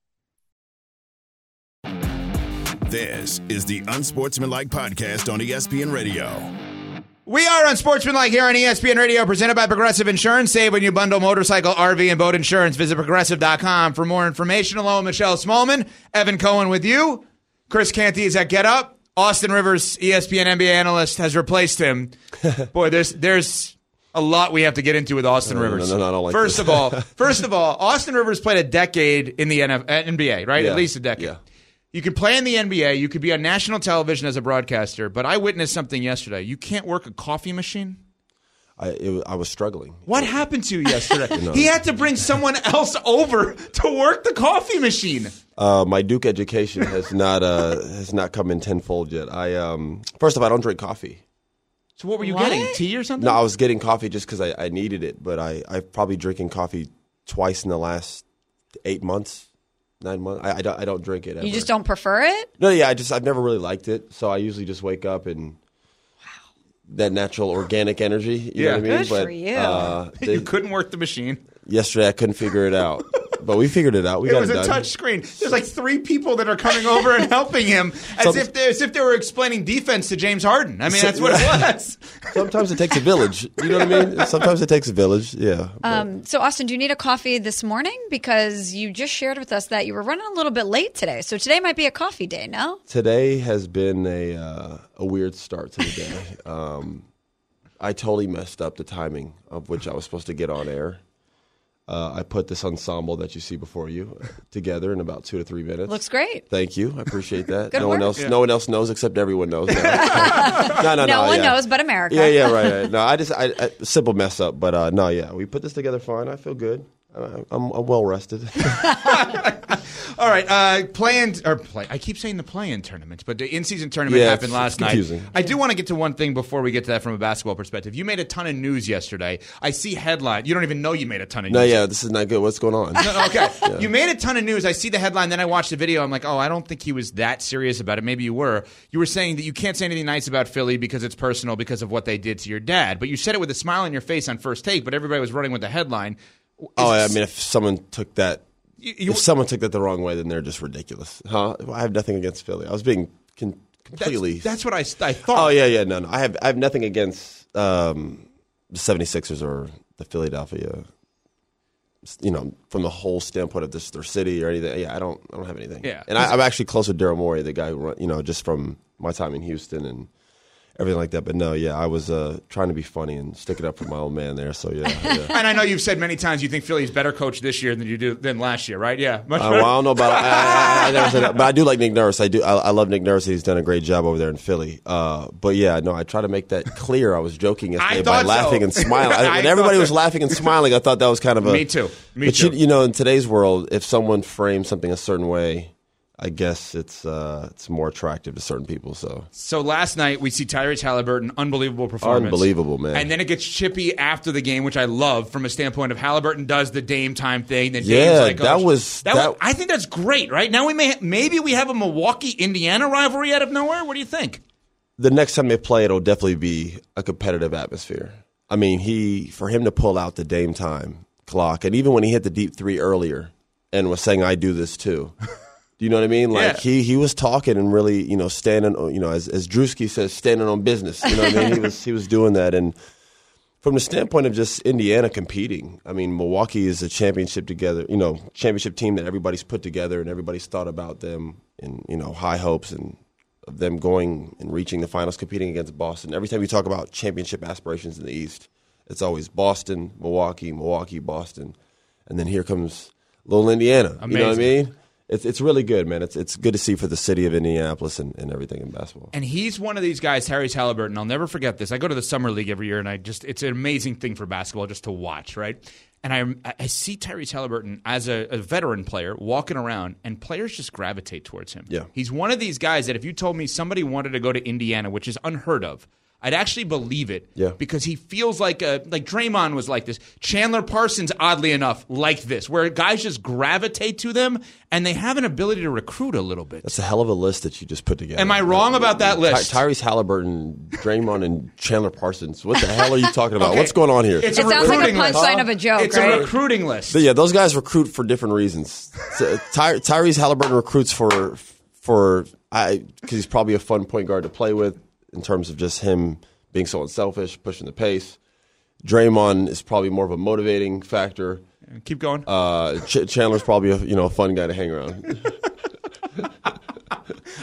[SPEAKER 1] This is the Unsportsmanlike Podcast on ESPN Radio.
[SPEAKER 2] We are Unsportsmanlike here on ESPN Radio, presented by Progressive Insurance. Save when you bundle motorcycle, RV, and boat insurance. Visit progressive.com for more information. Hello, Michelle Smallman, Evan Cohen with you. Chris Canty is at Get Up. Austin Rivers, ESPN NBA analyst, has replaced him. Boy, there's there's a lot we have to get into with Austin
[SPEAKER 9] No, no,
[SPEAKER 2] Rivers.
[SPEAKER 9] no, no, I don't like
[SPEAKER 2] first
[SPEAKER 9] this.
[SPEAKER 2] of all, first of all, Austin Rivers played a decade in the NF, NBA, right?
[SPEAKER 9] Yeah.
[SPEAKER 2] At least a decade.
[SPEAKER 9] Yeah.
[SPEAKER 2] You could play in the NBA. You could be on national television as a broadcaster. But I witnessed something yesterday. You can't work a coffee machine.
[SPEAKER 9] I it, was- I was struggling.
[SPEAKER 2] What happened to you yesterday?
[SPEAKER 9] You know.
[SPEAKER 2] He had to bring someone else over to work the coffee machine.
[SPEAKER 9] Uh, my Duke education has not uh, has not come in tenfold yet. I um, first of all, I don't drink coffee.
[SPEAKER 2] So what were you
[SPEAKER 3] What?
[SPEAKER 2] getting? Tea or something?
[SPEAKER 9] No, I was getting coffee just because I, I needed it, but I I've probably drinking coffee twice in the last eight months, nine months. I, I don't I don't drink it. Ever.
[SPEAKER 3] You just don't prefer it?
[SPEAKER 9] No, yeah, I just I've never really liked it, so I usually just wake up and. That natural organic energy, you
[SPEAKER 2] Yeah.
[SPEAKER 9] know what I mean?
[SPEAKER 3] Good
[SPEAKER 9] but
[SPEAKER 3] for you.
[SPEAKER 9] Uh,
[SPEAKER 2] you couldn't work the machine.
[SPEAKER 9] yesterday I couldn't figure it out, but we figured it out. We
[SPEAKER 2] It
[SPEAKER 9] got
[SPEAKER 2] was
[SPEAKER 9] it
[SPEAKER 2] a
[SPEAKER 9] done.
[SPEAKER 2] touch screen. There's like three people that are coming over and helping him, as
[SPEAKER 9] Some-
[SPEAKER 2] if they, as if they were explaining defense to James Harden. I mean, that's what it was.
[SPEAKER 9] Sometimes it takes a village. You know what I mean? Sometimes it takes a village. Yeah.
[SPEAKER 3] Um, so, Austin, do you need a coffee this morning? Because you just shared with us that you were running a little bit late today. So today might be a coffee day, no?
[SPEAKER 9] Today has been a uh, a weird start to the day. Um, I totally messed up the timing of which I was supposed to get on air. Uh, I put this ensemble that you see before you together in about two to three minutes.
[SPEAKER 3] Looks great.
[SPEAKER 9] Thank you. I appreciate that.
[SPEAKER 3] Good
[SPEAKER 9] no one else.
[SPEAKER 2] Yeah.
[SPEAKER 9] No one else knows except everyone knows. Now. no, no,
[SPEAKER 3] No
[SPEAKER 9] no.
[SPEAKER 3] one
[SPEAKER 9] yeah.
[SPEAKER 3] knows but America.
[SPEAKER 9] Yeah, yeah, right. right. No, I just I, I simple mess up, but uh, no, yeah, we put this together fine. I feel good. I, I'm, I'm well rested.
[SPEAKER 2] All right, uh, play-in or play. I keep saying the play-in tournament, but the in-season tournament
[SPEAKER 9] Yeah,
[SPEAKER 2] happened last night. I do want to get to one thing before we get to that from a basketball perspective. You made a ton of news yesterday. I see headline. You don't even know you made a ton of news.
[SPEAKER 9] no,
[SPEAKER 2] news.
[SPEAKER 9] yeah, this is not good. What's going on?
[SPEAKER 2] No, okay. You made a ton of news. I see the headline, then I watched the video. I'm like, oh, I don't think he was that serious about it. Maybe you were. You were saying that you can't say anything nice about Philly because it's personal because of what they did to your dad. But you said it with a smile on your face on first take, but everybody was running with the headline.
[SPEAKER 9] Oh, I mean, if someone took that,
[SPEAKER 2] You- you-
[SPEAKER 9] if someone took that the wrong way, then they're just ridiculous, huh? I have nothing against Philly. I was being con- completely.
[SPEAKER 2] That's, that's what I, I thought.
[SPEAKER 9] oh yeah, yeah, no, no. I have I have nothing against um, the 76ers or the Philadelphia. You know, from the whole standpoint of this their city or anything. Yeah, I don't I don't have anything.
[SPEAKER 2] Yeah.
[SPEAKER 9] and I, I'm actually close with Daryl Morey, the guy who run, you know just from my time in Houston and. Everything like that, but no, yeah, I was uh, trying to be funny and stick it up for my old man there. So yeah, yeah.
[SPEAKER 2] And I know you've said many times you think Philly's better coach this year than you do than last year, right? Yeah, much
[SPEAKER 9] Uh, well, I don't know about. I, I, I never said that, but I do like Nick Nurse. I do. I, I love Nick Nurse. He's done a great job over there in Philly. Uh, but yeah, no, I try to make that clear. I was joking yesterday by
[SPEAKER 2] thought so.
[SPEAKER 9] laughing and smiling. I,
[SPEAKER 2] I
[SPEAKER 9] when everybody was laughing and smiling, I thought that was kind of a.
[SPEAKER 2] Me too. Me
[SPEAKER 9] but
[SPEAKER 2] too.
[SPEAKER 9] You, you know, in today's world, if someone frames something a certain way, I guess it's uh, it's more attractive to certain people. So
[SPEAKER 2] So last night we see Tyrese Halliburton, unbelievable performance,
[SPEAKER 9] Unbelievable, man.
[SPEAKER 2] And then it gets chippy after the game, which I love from a standpoint of Halliburton does the Dame time thing. Then
[SPEAKER 9] Yeah,
[SPEAKER 2] like,
[SPEAKER 9] that
[SPEAKER 2] oh,
[SPEAKER 9] was-
[SPEAKER 2] that,
[SPEAKER 9] that-
[SPEAKER 2] was- I think that's great. Right now we may maybe we have a Milwaukee Indiana rivalry out of nowhere. What do you think?
[SPEAKER 9] the next time they play, it'll definitely be a competitive atmosphere. I mean, he for him to pull out the Dame time clock, and even when he hit the deep three earlier and was saying, "I do this too." do you know what I mean? Like
[SPEAKER 2] Yeah.
[SPEAKER 9] he he was talking and really, you know, standing, you know, as as Drewski says, standing on business. You know what I mean? He was he was doing that, and from the standpoint of just Indiana competing, I mean, Milwaukee is a championship together, you know, championship team that everybody's put together and everybody's thought about them and, you know, high hopes and of them going and reaching the finals, competing against Boston. Every time you talk about championship aspirations in the East, it's always Boston, Milwaukee, Milwaukee, Boston. And then here comes little Indiana. You know what I mean? It's, it's really good, man. It's, it's good to see for the city of Indianapolis and, and everything in basketball.
[SPEAKER 2] And he's one of these guys, Harry's Halliburton. I'll never forget this. I go to the summer league every year, and I just it's an amazing thing for basketball just to watch, right? And I I see Tyrese Halliburton as a, a veteran player walking around, and players just gravitate towards him.
[SPEAKER 9] Yeah.
[SPEAKER 2] he's one of these guys that if you told me somebody wanted to go to Indiana, which is unheard of. I'd actually believe it.
[SPEAKER 9] Yeah.
[SPEAKER 2] Because he feels like a like Draymond was like this. Chandler Parsons, oddly enough, like this, where guys just gravitate to them and they have an ability to recruit a little bit.
[SPEAKER 9] That's a hell of a list that you just put together.
[SPEAKER 2] Am I wrong about that
[SPEAKER 9] Ty-
[SPEAKER 2] list?
[SPEAKER 9] Tyrese Halliburton, Draymond, and Chandler Parsons. What the hell are you talking about?
[SPEAKER 2] Okay.
[SPEAKER 9] What's going on here?
[SPEAKER 2] It's
[SPEAKER 3] It sounds like a
[SPEAKER 2] recruiting list.
[SPEAKER 3] punchline of a joke,
[SPEAKER 2] It's
[SPEAKER 3] right?
[SPEAKER 2] a recruiting list.
[SPEAKER 9] But yeah, those guys recruit for different reasons. So, uh, Ty- Tyrese Halliburton recruits for for I because he's probably a fun point guard to play with in terms of just him being so unselfish, pushing the pace. Draymond is probably more of a motivating factor.
[SPEAKER 2] Keep going.
[SPEAKER 9] Uh, Ch- Chandler's probably a you know a fun guy to hang around.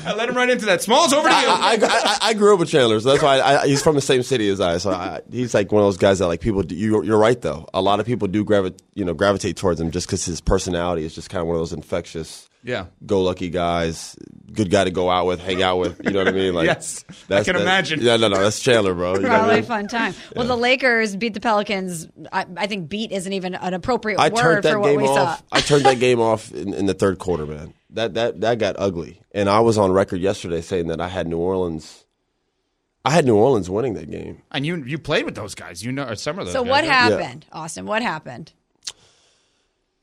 [SPEAKER 2] I let him right into that. Smalls over to you.
[SPEAKER 9] I, I, I, I grew up with Chandler, so that's why I, he's from the same city as I. So I, he's like one of those guys that like people. Do, you, you're right though. A lot of people do gravitate, you know, gravitate towards him just because his personality is just kind of one of those infectious,
[SPEAKER 2] Yeah.
[SPEAKER 9] go lucky guys. Good guy to go out with, hang out with. You know what I mean? Like
[SPEAKER 2] Yes. I can imagine.
[SPEAKER 9] Yeah, no, no, that's Chandler, bro. You know what I
[SPEAKER 3] Probably a
[SPEAKER 9] mean?
[SPEAKER 3] fun time. Well, the Lakers beat the Pelicans. I, I think beat isn't even an appropriate
[SPEAKER 9] I
[SPEAKER 3] word
[SPEAKER 9] turned that
[SPEAKER 3] for what
[SPEAKER 9] game
[SPEAKER 3] we
[SPEAKER 9] off.
[SPEAKER 3] saw.
[SPEAKER 9] I turned that game off in, in the third quarter, man. That that that got ugly, and I was on record yesterday saying that I had New Orleans. I had New Orleans winning that game.
[SPEAKER 2] And you you played with those guys. You know some of those
[SPEAKER 3] So
[SPEAKER 2] guys,
[SPEAKER 3] what
[SPEAKER 2] right?
[SPEAKER 3] happened, Austin? What happened?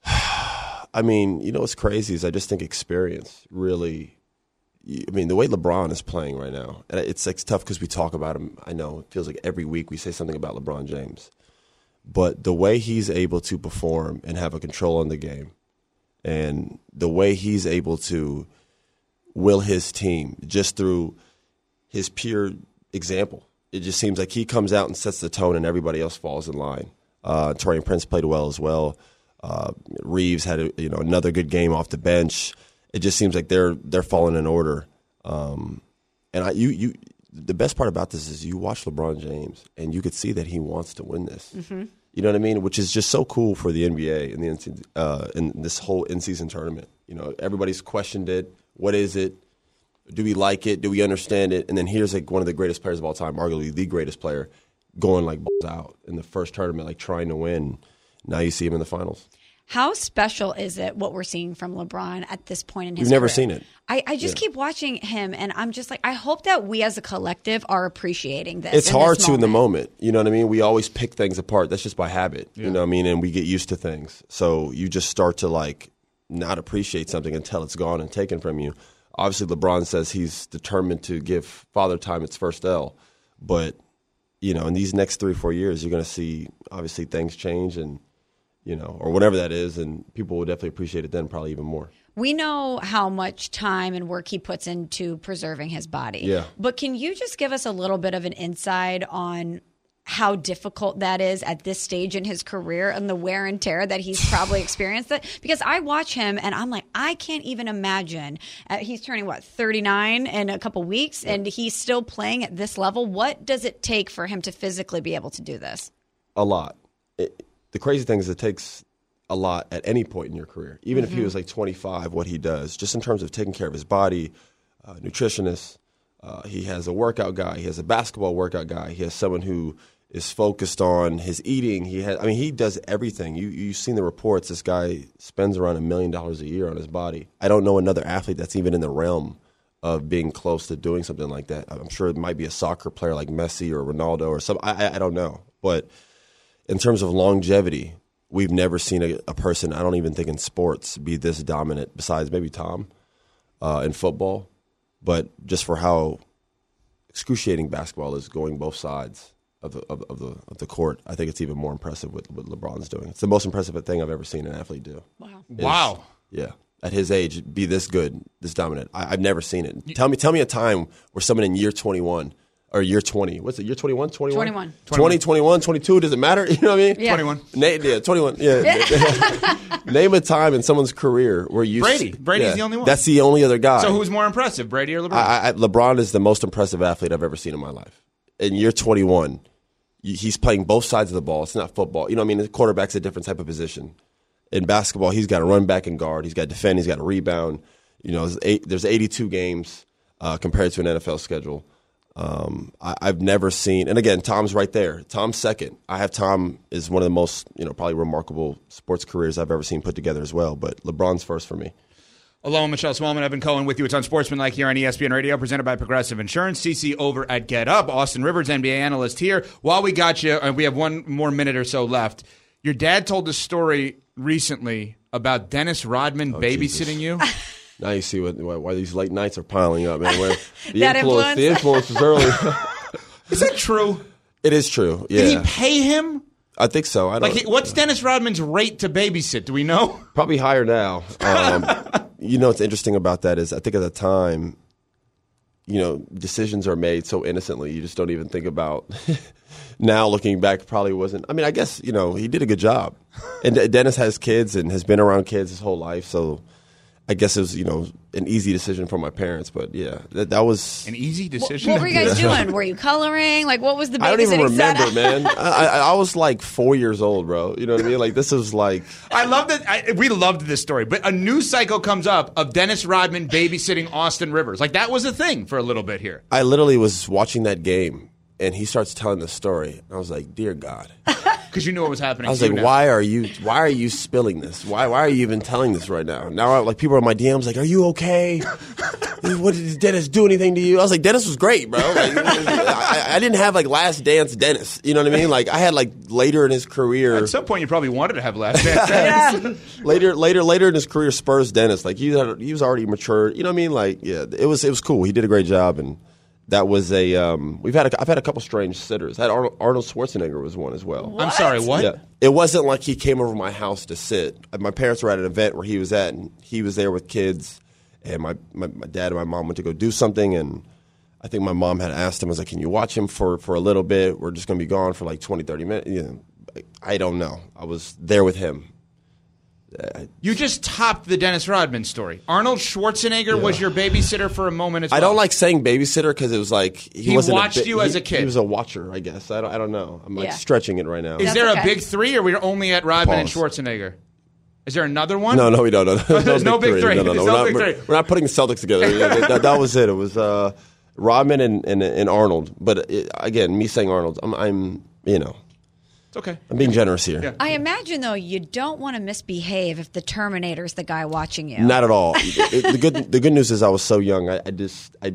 [SPEAKER 9] I mean, you know what's crazy is I just think experience really. I mean, the way LeBron is playing right now, and it's it's tough because we talk about him. I know it feels like every week we say something about LeBron James, but the way he's able to perform and have a control on the game, and the way he's able to will his team just through his pure example. It just seems like he comes out and sets the tone, and everybody else falls in line. Uh, Taurean Prince played well as well. Uh, Reeves had a, you know another good game off the bench. It just seems like they're they're falling in order. Um, and I, you you the best part about this is you watch LeBron James and you could see that he wants to win this. You know what I mean? Which is just so cool for the NBA and the uh, this whole in season tournament. You know, everybody's questioned it. What is it? Do we like it? Do we understand it? And then here's like one of the greatest players of all time, arguably the greatest player, going like balls out in the first tournament, like trying to win. Now you see him in the finals.
[SPEAKER 3] How special is it what we're seeing from LeBron at this point in his
[SPEAKER 9] We've never
[SPEAKER 3] career?
[SPEAKER 9] seen it.
[SPEAKER 3] I, I just
[SPEAKER 9] Yeah.
[SPEAKER 3] keep watching him, and I'm just like, I hope that we as a collective are appreciating this.
[SPEAKER 9] It's hard
[SPEAKER 3] this
[SPEAKER 9] to in the
[SPEAKER 3] moment.
[SPEAKER 9] moment. You know what I mean? We always pick things apart. That's just by habit. You know what I mean? And we get used to things. So you just start to like not appreciate something until it's gone and taken from you. Obviously, LeBron says he's determined to give Father Time its first L. But, you know, in these next three, four years, you're going to see obviously things change and, you know, or whatever that is. And people will definitely appreciate it then, probably even more.
[SPEAKER 3] We know how much time and work he puts into preserving his body.
[SPEAKER 9] Yeah.
[SPEAKER 3] But can you just give us a little bit of an insight on how difficult that is at this stage in his career and the wear and tear that he's probably experienced that because I watch him and I'm like I can't even imagine uh, he's turning what 39 in a couple weeks and he's still playing at this level what does it take for him to physically be able to do this
[SPEAKER 9] a lot. It, the crazy thing is, it takes a lot at any point in your career. Even if he was like 25, what he does, just in terms of taking care of his body, uh, nutritionist. Uh, he has a workout guy. He has a basketball workout guy. He has someone who is focused on his eating. He has, I mean, he does everything. You you've seen the reports. This guy spends around a million dollars a year on his body. I don't know another athlete that's even in the realm of being close to doing something like that. I'm sure it might be a soccer player like Messi or Ronaldo or some. I, I don't know, but in terms of longevity, we've never seen a, a person, I don't even think in sports, be this dominant, besides maybe Tom uh, in football. But just for how excruciating basketball is going both sides of the, of, of the, of the court, I think it's even more impressive what, what LeBron's doing. It's the most impressive thing I've ever seen an athlete do.
[SPEAKER 3] wow
[SPEAKER 9] Is-
[SPEAKER 2] Wow.
[SPEAKER 9] Yeah. At his age, be this good, this dominant. I, I've never seen it. Tell me, tell me a time where someone in year 21 or year 20, what's it, year 21, 21?
[SPEAKER 3] 21.
[SPEAKER 9] 20, 21, 22, does it matter? You know what I mean?
[SPEAKER 3] Yeah.
[SPEAKER 2] 21.
[SPEAKER 9] Na- yeah, 21. Yeah. Name a time in someone's career where you.
[SPEAKER 2] Brady. Brady's the only one.
[SPEAKER 9] That's the only other guy.
[SPEAKER 2] So who's more impressive, Brady or LeBron?
[SPEAKER 9] I, I, LeBron is the most impressive athlete I've ever seen in my life. In year 21, he's playing both sides of the ball. It's not football. You know what I mean? The quarterback's a different type of position. In basketball, he's got to run back and guard. He's got to defend. He's got to rebound. You know, there's, eight, there's 82 games uh, compared to an NFL schedule. Um, I, I've never seen, and again, Tom's right there. Tom's second. I have Tom is one of the most, you know, probably remarkable sports careers I've ever seen put together as well. But LeBron's first for me.
[SPEAKER 2] Hello, Michelle Smallmon, Evan Cohen with you. It's Unsportsmanlike here on ESPN Radio, presented by Progressive Insurance. CC over at Get Up. Austin Rivers, NBA analyst here. While we got you, uh, we have one more minute or so left. Your dad told a story recently about Dennis Rodman
[SPEAKER 9] Oh,
[SPEAKER 2] babysitting you.
[SPEAKER 9] Now you see what, why, why these late nights are piling up, man. Where the
[SPEAKER 3] That
[SPEAKER 9] influence, the
[SPEAKER 3] influence?
[SPEAKER 9] influence was early.
[SPEAKER 2] Is that true?
[SPEAKER 9] it is true. Yeah,
[SPEAKER 2] Did he pay him?
[SPEAKER 9] I think so. I don't.
[SPEAKER 2] Like, he- what's Dennis Rodman's rate to babysit? Do we know?
[SPEAKER 9] Probably higher now. Um, you know what's interesting about that is I think at the time, you know, decisions are made so innocently. You just don't even think about. now looking back, probably wasn't. I mean, I guess you know he did a good job, and Dennis has kids and has been around kids his whole life, so. I guess it was, you know, an easy decision for my parents, but yeah, that, that was
[SPEAKER 2] An easy decision.
[SPEAKER 3] what were you guys doing? Were you coloring? Like, what was the babysitting
[SPEAKER 9] I don't even remember, man. I, I, I was like four years old, bro. You know what I mean? Like this is like
[SPEAKER 2] I love that. I, we loved this story, but a new cycle comes up of Dennis Rodman babysitting Austin Rivers. Like that was a thing for a little bit here.
[SPEAKER 9] I literally was watching that game, and he starts telling the story. I was like, "Dear God!"
[SPEAKER 2] Because you knew what was happening.
[SPEAKER 9] I was like,
[SPEAKER 2] now.
[SPEAKER 9] "Why are you? Why are you spilling this? Why? Why are you even telling this right now?" Now, I- like people are in my DMs, like, "Are you okay? what did Dennis do anything to you?" I was like, "Dennis was great, bro. Like, I, I didn't have like last dance Dennis. You know what I mean? Like I had like later in his career,
[SPEAKER 2] At some point, you probably wanted to have last dance.
[SPEAKER 9] later, later, later in his career, Spurs Dennis. Like he had, he was already mature. You know what I mean? Like yeah, it was it was cool. He did a great job, and that was a. Um, we've had a, I've had a couple strange sitters. I had Arnold, Arnold Schwarzenegger was one as well.
[SPEAKER 2] I'm sorry, what?
[SPEAKER 9] Yeah, it wasn't like he came over my house to sit. My parents were at an event where he was at, and he was there with kids. And my, my, my dad and my mom went to go do something, and I think my mom had asked him, I was like, can you watch him for, for a little bit? We're just going to be gone for like 20, 30 minutes. You know, I- I don't know. I was there with him.
[SPEAKER 2] You just topped the Dennis Rodman story. Arnold Schwarzenegger was your babysitter for a moment as well.
[SPEAKER 9] I don't like saying babysitter because it was like he,
[SPEAKER 2] He
[SPEAKER 9] wasn't
[SPEAKER 2] watched
[SPEAKER 9] bit-
[SPEAKER 2] you as a kid.
[SPEAKER 9] He was a watcher, I guess. I don't, I don't know. I'm like
[SPEAKER 3] Yeah.
[SPEAKER 9] stretching it right now.
[SPEAKER 2] Is
[SPEAKER 3] That's
[SPEAKER 2] there
[SPEAKER 3] okay.
[SPEAKER 2] a big three, or we're only at Rodman and Schwarzenegger? Is there another one?
[SPEAKER 9] No, no, we don't. No,
[SPEAKER 2] There's no big three.
[SPEAKER 9] No, no, no.
[SPEAKER 2] no
[SPEAKER 9] We're, not,
[SPEAKER 2] big
[SPEAKER 9] we're, we're not putting the Celtics together. Yeah, that, that- that was it. It was uh, Rodman and, and, and Arnold. But it, again, me saying Arnold, I'm, I'm, you know,
[SPEAKER 2] It's okay.
[SPEAKER 9] I'm being generous here.
[SPEAKER 2] Yeah.
[SPEAKER 3] I imagine though you don't want to misbehave if the Terminator's the guy watching you.
[SPEAKER 9] Not at all. It- the good, the good news is I was so young. I, I just, I,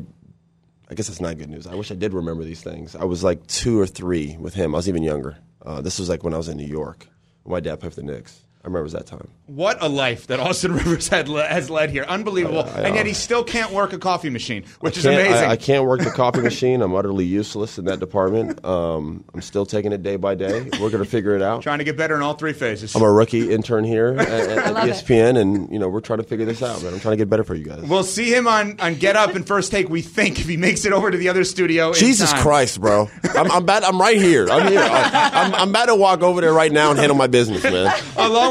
[SPEAKER 9] I guess that's not good news. I wish I did remember these things. I was like two or three with him. I was even younger. Uh, this was like when I was in New York. My dad played for the Knicks. I remember that time.
[SPEAKER 2] What a life that Austin Rivers had le- has led here. Unbelievable.
[SPEAKER 9] I- I
[SPEAKER 2] and yet he still can't work a coffee machine, which is amazing.
[SPEAKER 9] I, I can't work the coffee machine. I'm utterly useless in that department. Um, I'm still taking it day by day. We're going to figure it out.
[SPEAKER 2] Trying to get better in all three phases.
[SPEAKER 9] I'm a rookie intern here at, at, at
[SPEAKER 3] love it.
[SPEAKER 9] ESPN, and you know we're trying to figure this out, man. I'm trying to get better for you guys.
[SPEAKER 2] We'll see him on, on Get Up and First Take. We think if he makes it over to the other studio. in
[SPEAKER 9] Jesus
[SPEAKER 2] time.
[SPEAKER 9] Christ, bro! I'm, I'm about, I'm right here. I'm here. I, I'm, I'm about to walk over there right now and handle my business, man.
[SPEAKER 2] Along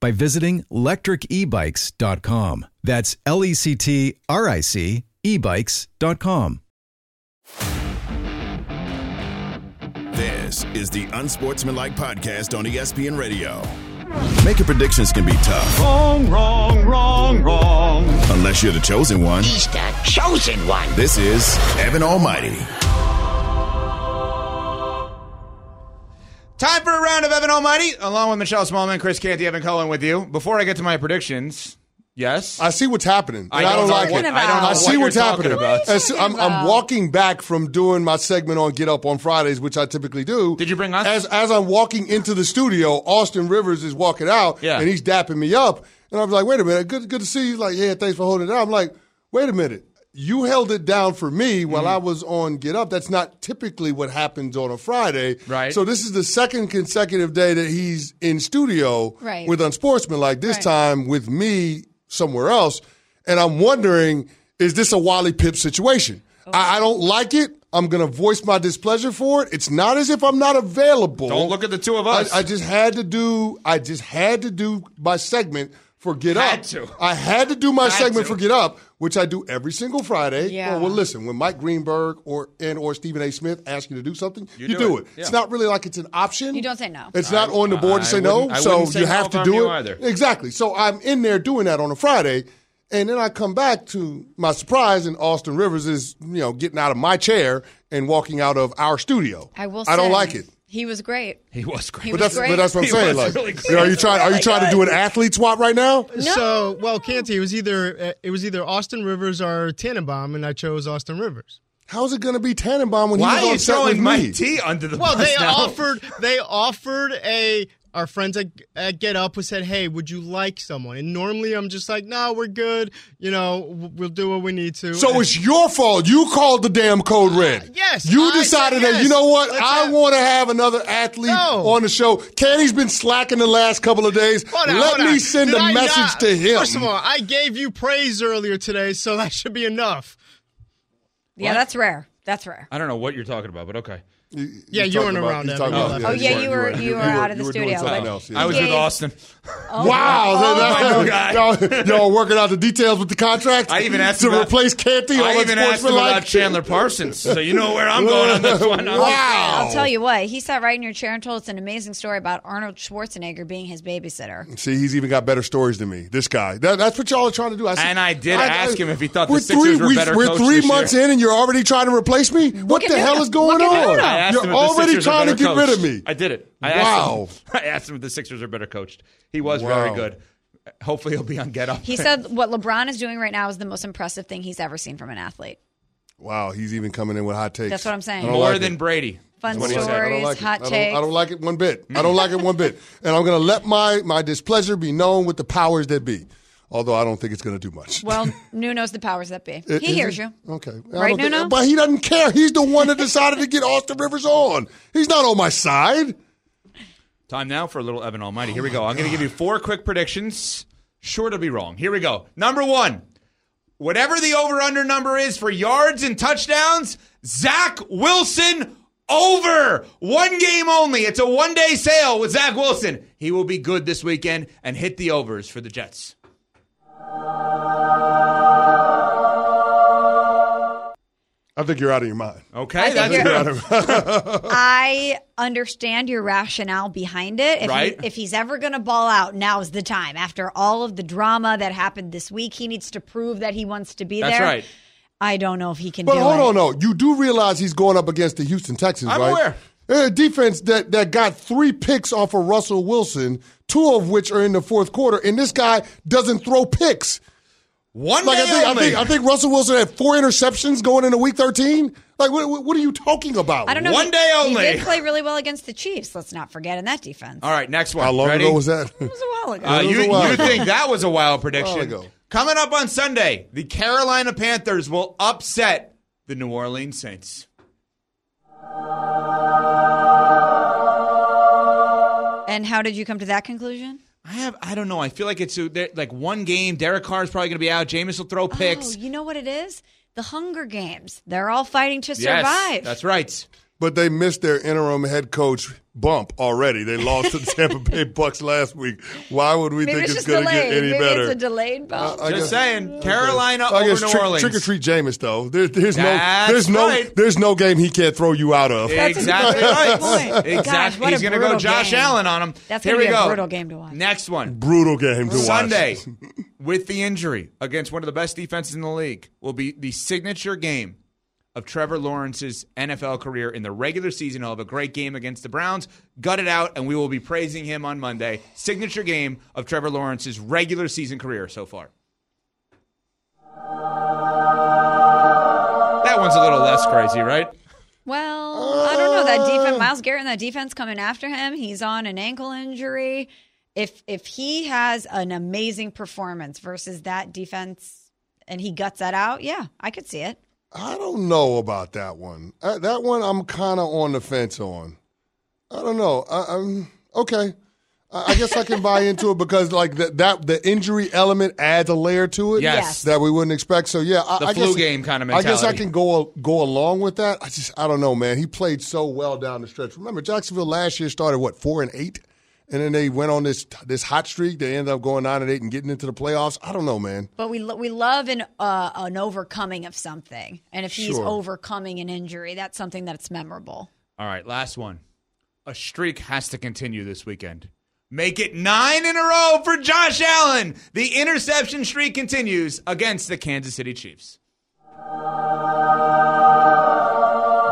[SPEAKER 10] by visiting lectricebikes.com. That's L E C T R I C ebikes.com.
[SPEAKER 1] This is the Unsportsmanlike Podcast on ESPN Radio. Making predictions can be tough.
[SPEAKER 11] Wrong, wrong, wrong, wrong.
[SPEAKER 1] Unless you're the chosen one.
[SPEAKER 11] He's the chosen one.
[SPEAKER 1] This is Evan Almighty.
[SPEAKER 2] Time for a round of Evan Almighty, along with Michelle Smallmon, Chris Canty, Evan Cohen with you. Before I get to my predictions, yes,
[SPEAKER 5] I see what's happening.
[SPEAKER 2] I
[SPEAKER 5] I,
[SPEAKER 2] don't
[SPEAKER 5] don't like
[SPEAKER 2] what-
[SPEAKER 5] it.
[SPEAKER 2] I don't know
[SPEAKER 5] I
[SPEAKER 2] what
[SPEAKER 5] see
[SPEAKER 2] you're
[SPEAKER 5] what's happening.
[SPEAKER 2] about.
[SPEAKER 5] And so I'm, I'm walking back from doing my segment on Get Up on Fridays, which I typically do.
[SPEAKER 2] Did you bring us?
[SPEAKER 5] As as I'm walking into the studio, Austin Rivers is walking out,
[SPEAKER 2] Yeah.
[SPEAKER 5] and he's dapping me up, and I was like, "Wait a minute, good good to see you." He's like, "Yeah, thanks for holding it down." I'm like, "Wait a minute." You held it down for me while
[SPEAKER 2] Mm-hmm.
[SPEAKER 5] I was on Get Up. That's not typically what happens on a Friday.
[SPEAKER 2] Right.
[SPEAKER 5] So this is the second consecutive day that he's in studio
[SPEAKER 3] Right.
[SPEAKER 5] with Unsportsmanlike. This
[SPEAKER 3] Right.
[SPEAKER 5] time with me somewhere else. And I'm wondering, is this a Wally Pipp situation? I, I don't like it. I'm going to voice my displeasure for it. It's not as if I'm not available.
[SPEAKER 2] Don't look at the two of us.
[SPEAKER 5] I, I just had to do. I just had to do my segment for Get
[SPEAKER 2] Had
[SPEAKER 5] Up.
[SPEAKER 2] to.
[SPEAKER 5] I had to do my
[SPEAKER 2] Had
[SPEAKER 5] segment
[SPEAKER 2] to.
[SPEAKER 5] for Get Up, which I do every single Friday.
[SPEAKER 3] Yeah.
[SPEAKER 5] Well, well, listen, when Mike Greenberg or and or Stephen A. Smith ask you to do something, you,
[SPEAKER 2] do
[SPEAKER 5] do,
[SPEAKER 2] it.
[SPEAKER 5] it. It's not really like it's an option.
[SPEAKER 3] You don't say no.
[SPEAKER 5] It's not on the board to
[SPEAKER 2] I
[SPEAKER 5] say no,
[SPEAKER 2] wouldn't- I
[SPEAKER 5] so
[SPEAKER 2] say
[SPEAKER 5] you
[SPEAKER 2] no
[SPEAKER 5] have
[SPEAKER 2] if
[SPEAKER 5] to do it.
[SPEAKER 2] either.
[SPEAKER 5] Exactly. So I'm in there doing that on a Friday, and then I come back to my surprise, and Austin Rivers is you know getting out of my chair and walking out of our studio.
[SPEAKER 3] I will.
[SPEAKER 5] I don't
[SPEAKER 3] say,
[SPEAKER 5] like it.
[SPEAKER 3] He was great.
[SPEAKER 2] he was great.
[SPEAKER 3] He
[SPEAKER 5] But
[SPEAKER 3] was
[SPEAKER 5] that's
[SPEAKER 3] great.
[SPEAKER 5] but that's what I'm
[SPEAKER 2] He
[SPEAKER 5] saying.
[SPEAKER 2] was
[SPEAKER 5] Like,
[SPEAKER 2] really
[SPEAKER 5] you know, are you trying are you trying to do an athlete swap right now?
[SPEAKER 12] So, well, Canty, it was either uh, it was either Austin Rivers or Tannenbaum, and I chose Austin Rivers.
[SPEAKER 5] How's it going to be Tannenbaum when
[SPEAKER 2] Why
[SPEAKER 5] he
[SPEAKER 2] are you
[SPEAKER 5] was on set with
[SPEAKER 2] throwing
[SPEAKER 5] me?
[SPEAKER 2] Mike T under the
[SPEAKER 12] Well,
[SPEAKER 2] bus
[SPEAKER 12] they
[SPEAKER 2] now?
[SPEAKER 12] offered they offered a our friends at, at Get Up who said, "Hey, would you like someone?" And normally I'm just like, "No, we're good. You know, we'll do what we need to."
[SPEAKER 5] So
[SPEAKER 12] And-
[SPEAKER 5] it's your fault. You called the damn code red.
[SPEAKER 12] Uh, yes,
[SPEAKER 5] You
[SPEAKER 12] I said
[SPEAKER 5] decided that,
[SPEAKER 12] yes.
[SPEAKER 5] you know what?
[SPEAKER 12] Let's
[SPEAKER 5] I
[SPEAKER 12] have-
[SPEAKER 5] want to have another athlete
[SPEAKER 12] No.
[SPEAKER 5] on the show. Canty's been slacking the last couple of days.
[SPEAKER 12] Hold on,
[SPEAKER 5] Let
[SPEAKER 12] hold
[SPEAKER 5] me
[SPEAKER 12] on.
[SPEAKER 5] send
[SPEAKER 12] Did
[SPEAKER 5] a
[SPEAKER 12] I
[SPEAKER 5] message
[SPEAKER 12] not-
[SPEAKER 5] to him.
[SPEAKER 12] First of all, I gave you praise earlier today, so that should be enough.
[SPEAKER 3] Yeah, that's rare. That's rare.
[SPEAKER 2] I don't know what you're talking about, but okay.
[SPEAKER 12] Yeah, you weren't around
[SPEAKER 5] he's
[SPEAKER 12] then.
[SPEAKER 5] talking
[SPEAKER 12] You
[SPEAKER 5] about-
[SPEAKER 3] Oh, yeah,
[SPEAKER 5] you
[SPEAKER 3] you
[SPEAKER 5] were-
[SPEAKER 3] were-
[SPEAKER 5] you
[SPEAKER 3] you
[SPEAKER 5] were-
[SPEAKER 3] were out of the
[SPEAKER 5] you were doing
[SPEAKER 3] studio,
[SPEAKER 5] else, yeah.
[SPEAKER 2] I was with
[SPEAKER 3] gave-
[SPEAKER 2] Austin.
[SPEAKER 5] Oh wow,
[SPEAKER 3] Oh,
[SPEAKER 5] that-
[SPEAKER 2] my guy.
[SPEAKER 5] y'all, y'all working out the details with the contract.
[SPEAKER 2] I even asked
[SPEAKER 5] to
[SPEAKER 2] about-
[SPEAKER 5] replace Canty.
[SPEAKER 2] I even asked him about Chandler Parsons, so you know where I'm going on this one.
[SPEAKER 5] Wow.
[SPEAKER 3] I'll tell you what. He sat right in your chair and told us an amazing story about Arnold Schwarzenegger being his babysitter.
[SPEAKER 5] See, he's even got better stories than me. This guy. That, that's what y'all are trying to do. I see-
[SPEAKER 2] And I did ask him if he thought the
[SPEAKER 5] we're
[SPEAKER 2] Sixers
[SPEAKER 5] three,
[SPEAKER 2] were
[SPEAKER 5] we-
[SPEAKER 2] better
[SPEAKER 5] We're three months in, and you're already trying to replace me. what the hell is going on?
[SPEAKER 3] Nuno.
[SPEAKER 2] I asked
[SPEAKER 5] You're
[SPEAKER 2] him if the
[SPEAKER 5] already
[SPEAKER 2] Sixers are
[SPEAKER 5] trying to
[SPEAKER 2] better
[SPEAKER 5] get rid of me.
[SPEAKER 2] I did it. I
[SPEAKER 5] Wow.
[SPEAKER 2] Asked him, I asked him if the Sixers are better coached. He was
[SPEAKER 5] Wow.
[SPEAKER 2] very good. Hopefully, he'll be on Get Up.
[SPEAKER 3] He said what LeBron is doing right now is the most impressive thing he's ever seen from an athlete.
[SPEAKER 5] Wow, he's even coming in with hot takes.
[SPEAKER 3] That's what I'm saying.
[SPEAKER 2] More
[SPEAKER 5] like
[SPEAKER 2] than
[SPEAKER 5] it.
[SPEAKER 2] Brady.
[SPEAKER 3] Fun
[SPEAKER 5] That's what. I don't
[SPEAKER 3] stories,
[SPEAKER 5] like it.
[SPEAKER 3] hot
[SPEAKER 5] I don't,
[SPEAKER 3] takes.
[SPEAKER 5] I don't like it one bit. I don't like it one bit. And I'm going to let my, my displeasure be known with the powers that be. Although I don't think it's going to do much.
[SPEAKER 3] Well, Nuno's the powers that be.
[SPEAKER 5] Is
[SPEAKER 3] He hears
[SPEAKER 5] it?
[SPEAKER 3] you.
[SPEAKER 5] Okay.
[SPEAKER 3] Right,
[SPEAKER 5] don't think-
[SPEAKER 3] Nuno?
[SPEAKER 5] But he doesn't care. He's the one that decided to get Austin Rivers on. He's not on my side.
[SPEAKER 2] Time now for a little Evan Almighty. Here we go. I'm going to give you four quick predictions. Sure to be wrong. Here we go. Number one, whatever the over under number is for yards and touchdowns, Zach Wilson over. One game only. It's a one day sale with Zach Wilson. He will be good this weekend and hit the overs for the Jets.
[SPEAKER 5] I think you're out of your mind.
[SPEAKER 2] Okay,
[SPEAKER 3] I think
[SPEAKER 2] that's
[SPEAKER 3] you're-
[SPEAKER 2] good.
[SPEAKER 3] I understand your rationale behind it. If, he-
[SPEAKER 2] Right.
[SPEAKER 3] if he's ever going to ball out, now's the time. After all of the drama that happened this week, he needs to prove that he wants to be
[SPEAKER 2] That's
[SPEAKER 3] there.
[SPEAKER 2] right.
[SPEAKER 3] I don't know if he can
[SPEAKER 5] But
[SPEAKER 3] do
[SPEAKER 5] hold
[SPEAKER 3] it.
[SPEAKER 5] on, no. You do realize he's going up against the Houston Texans,
[SPEAKER 2] I'm
[SPEAKER 5] right?
[SPEAKER 2] aware.
[SPEAKER 5] A defense that, that got three picks off of Russell Wilson, two of which are in the fourth quarter, and this guy doesn't throw picks.
[SPEAKER 2] One
[SPEAKER 5] Like
[SPEAKER 2] day
[SPEAKER 5] I think, I think I think Russell Wilson had four interceptions going into week thirteen. Like what, what what are you talking about?
[SPEAKER 3] I don't know.
[SPEAKER 2] One
[SPEAKER 3] he,
[SPEAKER 2] day only.
[SPEAKER 3] He did play really well against the Chiefs. Let's not forget in that defense.
[SPEAKER 2] All right, next one.
[SPEAKER 5] How long
[SPEAKER 2] Ready?
[SPEAKER 5] ago was that?
[SPEAKER 3] It was a while ago.
[SPEAKER 2] Uh, you
[SPEAKER 5] a while
[SPEAKER 2] you
[SPEAKER 5] ago.
[SPEAKER 2] think that was a wild prediction?
[SPEAKER 5] A While ago.
[SPEAKER 2] Coming up on Sunday, the Carolina Panthers will upset the New Orleans Saints.
[SPEAKER 3] And how did you come to that conclusion?
[SPEAKER 2] I have I don't know. I feel like it's like one game. Derek Carr is probably going to be out. Jameis will throw oh, picks.
[SPEAKER 3] Oh, you know what it is? The Hunger Games. They're all fighting to
[SPEAKER 2] yes,
[SPEAKER 3] survive.
[SPEAKER 2] that's right.
[SPEAKER 5] But they missed their interim head coach bump already. They lost to the Tampa Bay Bucks last week. Why would we
[SPEAKER 3] Maybe
[SPEAKER 5] think
[SPEAKER 3] it's
[SPEAKER 5] it's, going to get any
[SPEAKER 3] Maybe
[SPEAKER 5] better?
[SPEAKER 3] it's a delayed bump.
[SPEAKER 5] I
[SPEAKER 2] Just
[SPEAKER 5] guess-
[SPEAKER 2] saying, Carolina
[SPEAKER 5] I
[SPEAKER 2] over
[SPEAKER 5] guess
[SPEAKER 2] New
[SPEAKER 5] trick,
[SPEAKER 2] Orleans.
[SPEAKER 5] trick or treat Jameis though. There, there's
[SPEAKER 2] That's
[SPEAKER 5] no there's no there's no game he can't throw you out of.
[SPEAKER 3] That's a
[SPEAKER 2] exactly right.
[SPEAKER 3] point.
[SPEAKER 2] Exactly.
[SPEAKER 3] Gosh, what
[SPEAKER 2] He's going to go Josh
[SPEAKER 3] game.
[SPEAKER 2] Allen on him.
[SPEAKER 3] That's
[SPEAKER 2] Here
[SPEAKER 3] gonna
[SPEAKER 2] we
[SPEAKER 3] be a
[SPEAKER 2] go.
[SPEAKER 3] brutal game to watch.
[SPEAKER 2] Next one.
[SPEAKER 5] Brutal game to watch.
[SPEAKER 2] Sunday, with the injury against one of the best defenses in the league, will be the signature game of Trevor Lawrence's NFL career in the regular season. He'll have a great game against the Browns, gut it out, and we will be praising him on Monday. Signature game of Trevor Lawrence's regular season career so far. That one's a little less crazy, right?
[SPEAKER 3] Well, I don't know that defense. Myles Garrett and that defense coming after him. He's on an ankle injury. If if he has an amazing performance versus that defense, and he guts that out, yeah, I could see it.
[SPEAKER 5] I don't know about that one. Uh, that one I'm kind of on the fence on. I don't know. I, I'm okay. I I guess I can buy into it because like that, that the injury element adds a layer to it.
[SPEAKER 2] Yes. Yes.
[SPEAKER 5] that we wouldn't expect. So yeah, I,
[SPEAKER 2] The
[SPEAKER 5] I
[SPEAKER 2] flu
[SPEAKER 5] guess,
[SPEAKER 2] game kind of
[SPEAKER 5] I guess I can go go along with that. I just I don't know, man. He played so well down the stretch. Remember, Jacksonville last year started what four and eight, and then they went on this this hot streak. They ended up going nine and eight and getting into the playoffs. I don't know, man.
[SPEAKER 3] But we lo- we love an uh, an overcoming of something, and if he's
[SPEAKER 5] Sure.
[SPEAKER 3] overcoming an injury, that's something that's memorable.
[SPEAKER 2] All right, last one. A streak has to continue this weekend. Make it nine in a row for Josh Allen. The interception streak continues against the Kansas City Chiefs.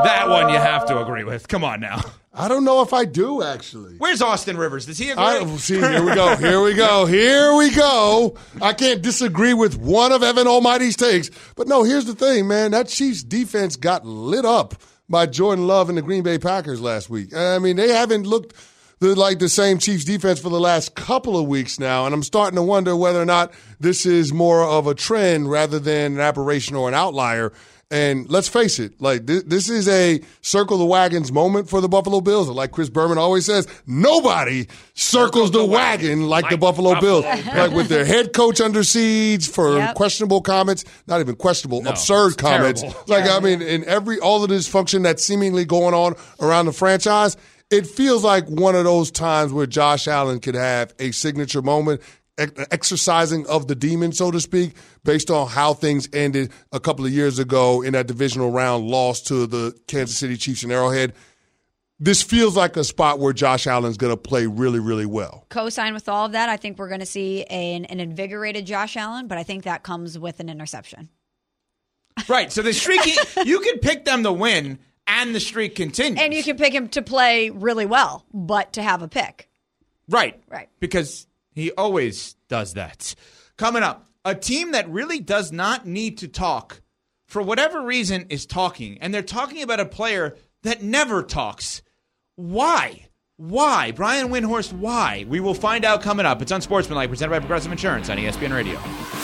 [SPEAKER 2] That one you have to agree with. Come on now.
[SPEAKER 5] I don't know if I do actually.
[SPEAKER 2] Where's Austin Rivers? Does he agree?
[SPEAKER 5] I, see, here we go. Here we go. Here we go. I can't disagree with one of Evan Almighty's takes. But no, here's the thing, man. That Chiefs defense got lit up by Jordan Love and the Green Bay Packers last week. I mean, they haven't looked the, like the same Chiefs defense for the last couple of weeks now. And I'm starting to wonder whether or not this is more of a trend rather than an aberration or an outlier. And let's face it, like this, this is a circle the wagons moment for the Buffalo Bills. Like Chris Berman always says, nobody circles the wagon like the Buffalo Bills. like with their head coach under siege for
[SPEAKER 3] Yep.
[SPEAKER 5] questionable comments, not even questionable,
[SPEAKER 2] No,
[SPEAKER 5] absurd comments.
[SPEAKER 2] terrible.
[SPEAKER 5] Like I mean, in every all of this function that's seemingly going on around the franchise, it feels like one of those times where Josh Allen could have a signature moment, ex- exercising of the demon, so to speak, based on how things ended a couple of years ago in that divisional round loss to the Kansas City Chiefs in Arrowhead. This feels like a spot where Josh Allen's going to play really, really well.
[SPEAKER 3] Co-sign with all of that. I think we're going to see an, an invigorated Josh Allen, but I think that comes with an interception.
[SPEAKER 2] Right. So the streak, you can pick them to win, and the streak continues.
[SPEAKER 3] And you can pick him to play really well, but to have a pick.
[SPEAKER 2] Right.
[SPEAKER 3] Right.
[SPEAKER 2] Because he always does that. Coming up, a team that really does not need to talk, for whatever reason, is talking. And they're talking about a player that never talks. Why? Why? Brian Windhorst, why? We will find out coming up. It's Unsportsmanlike, presented by Progressive Insurance on ESPN Radio.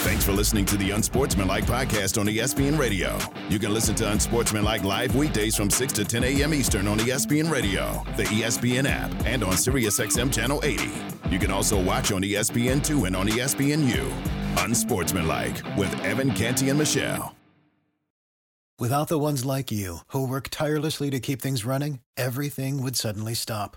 [SPEAKER 1] Thanks for listening to the Unsportsmanlike podcast on ESPN Radio. You can listen to Unsportsmanlike live weekdays from 6 to 10 a.m. Eastern on ESPN Radio, the ESPN app, and on SiriusXM Channel 80. You can also watch on E ESPN2 and on ESPNU. Unsportsmanlike with Evan Canty and Michelle.
[SPEAKER 13] Without the ones like you, who work tirelessly to keep things running, everything would suddenly stop.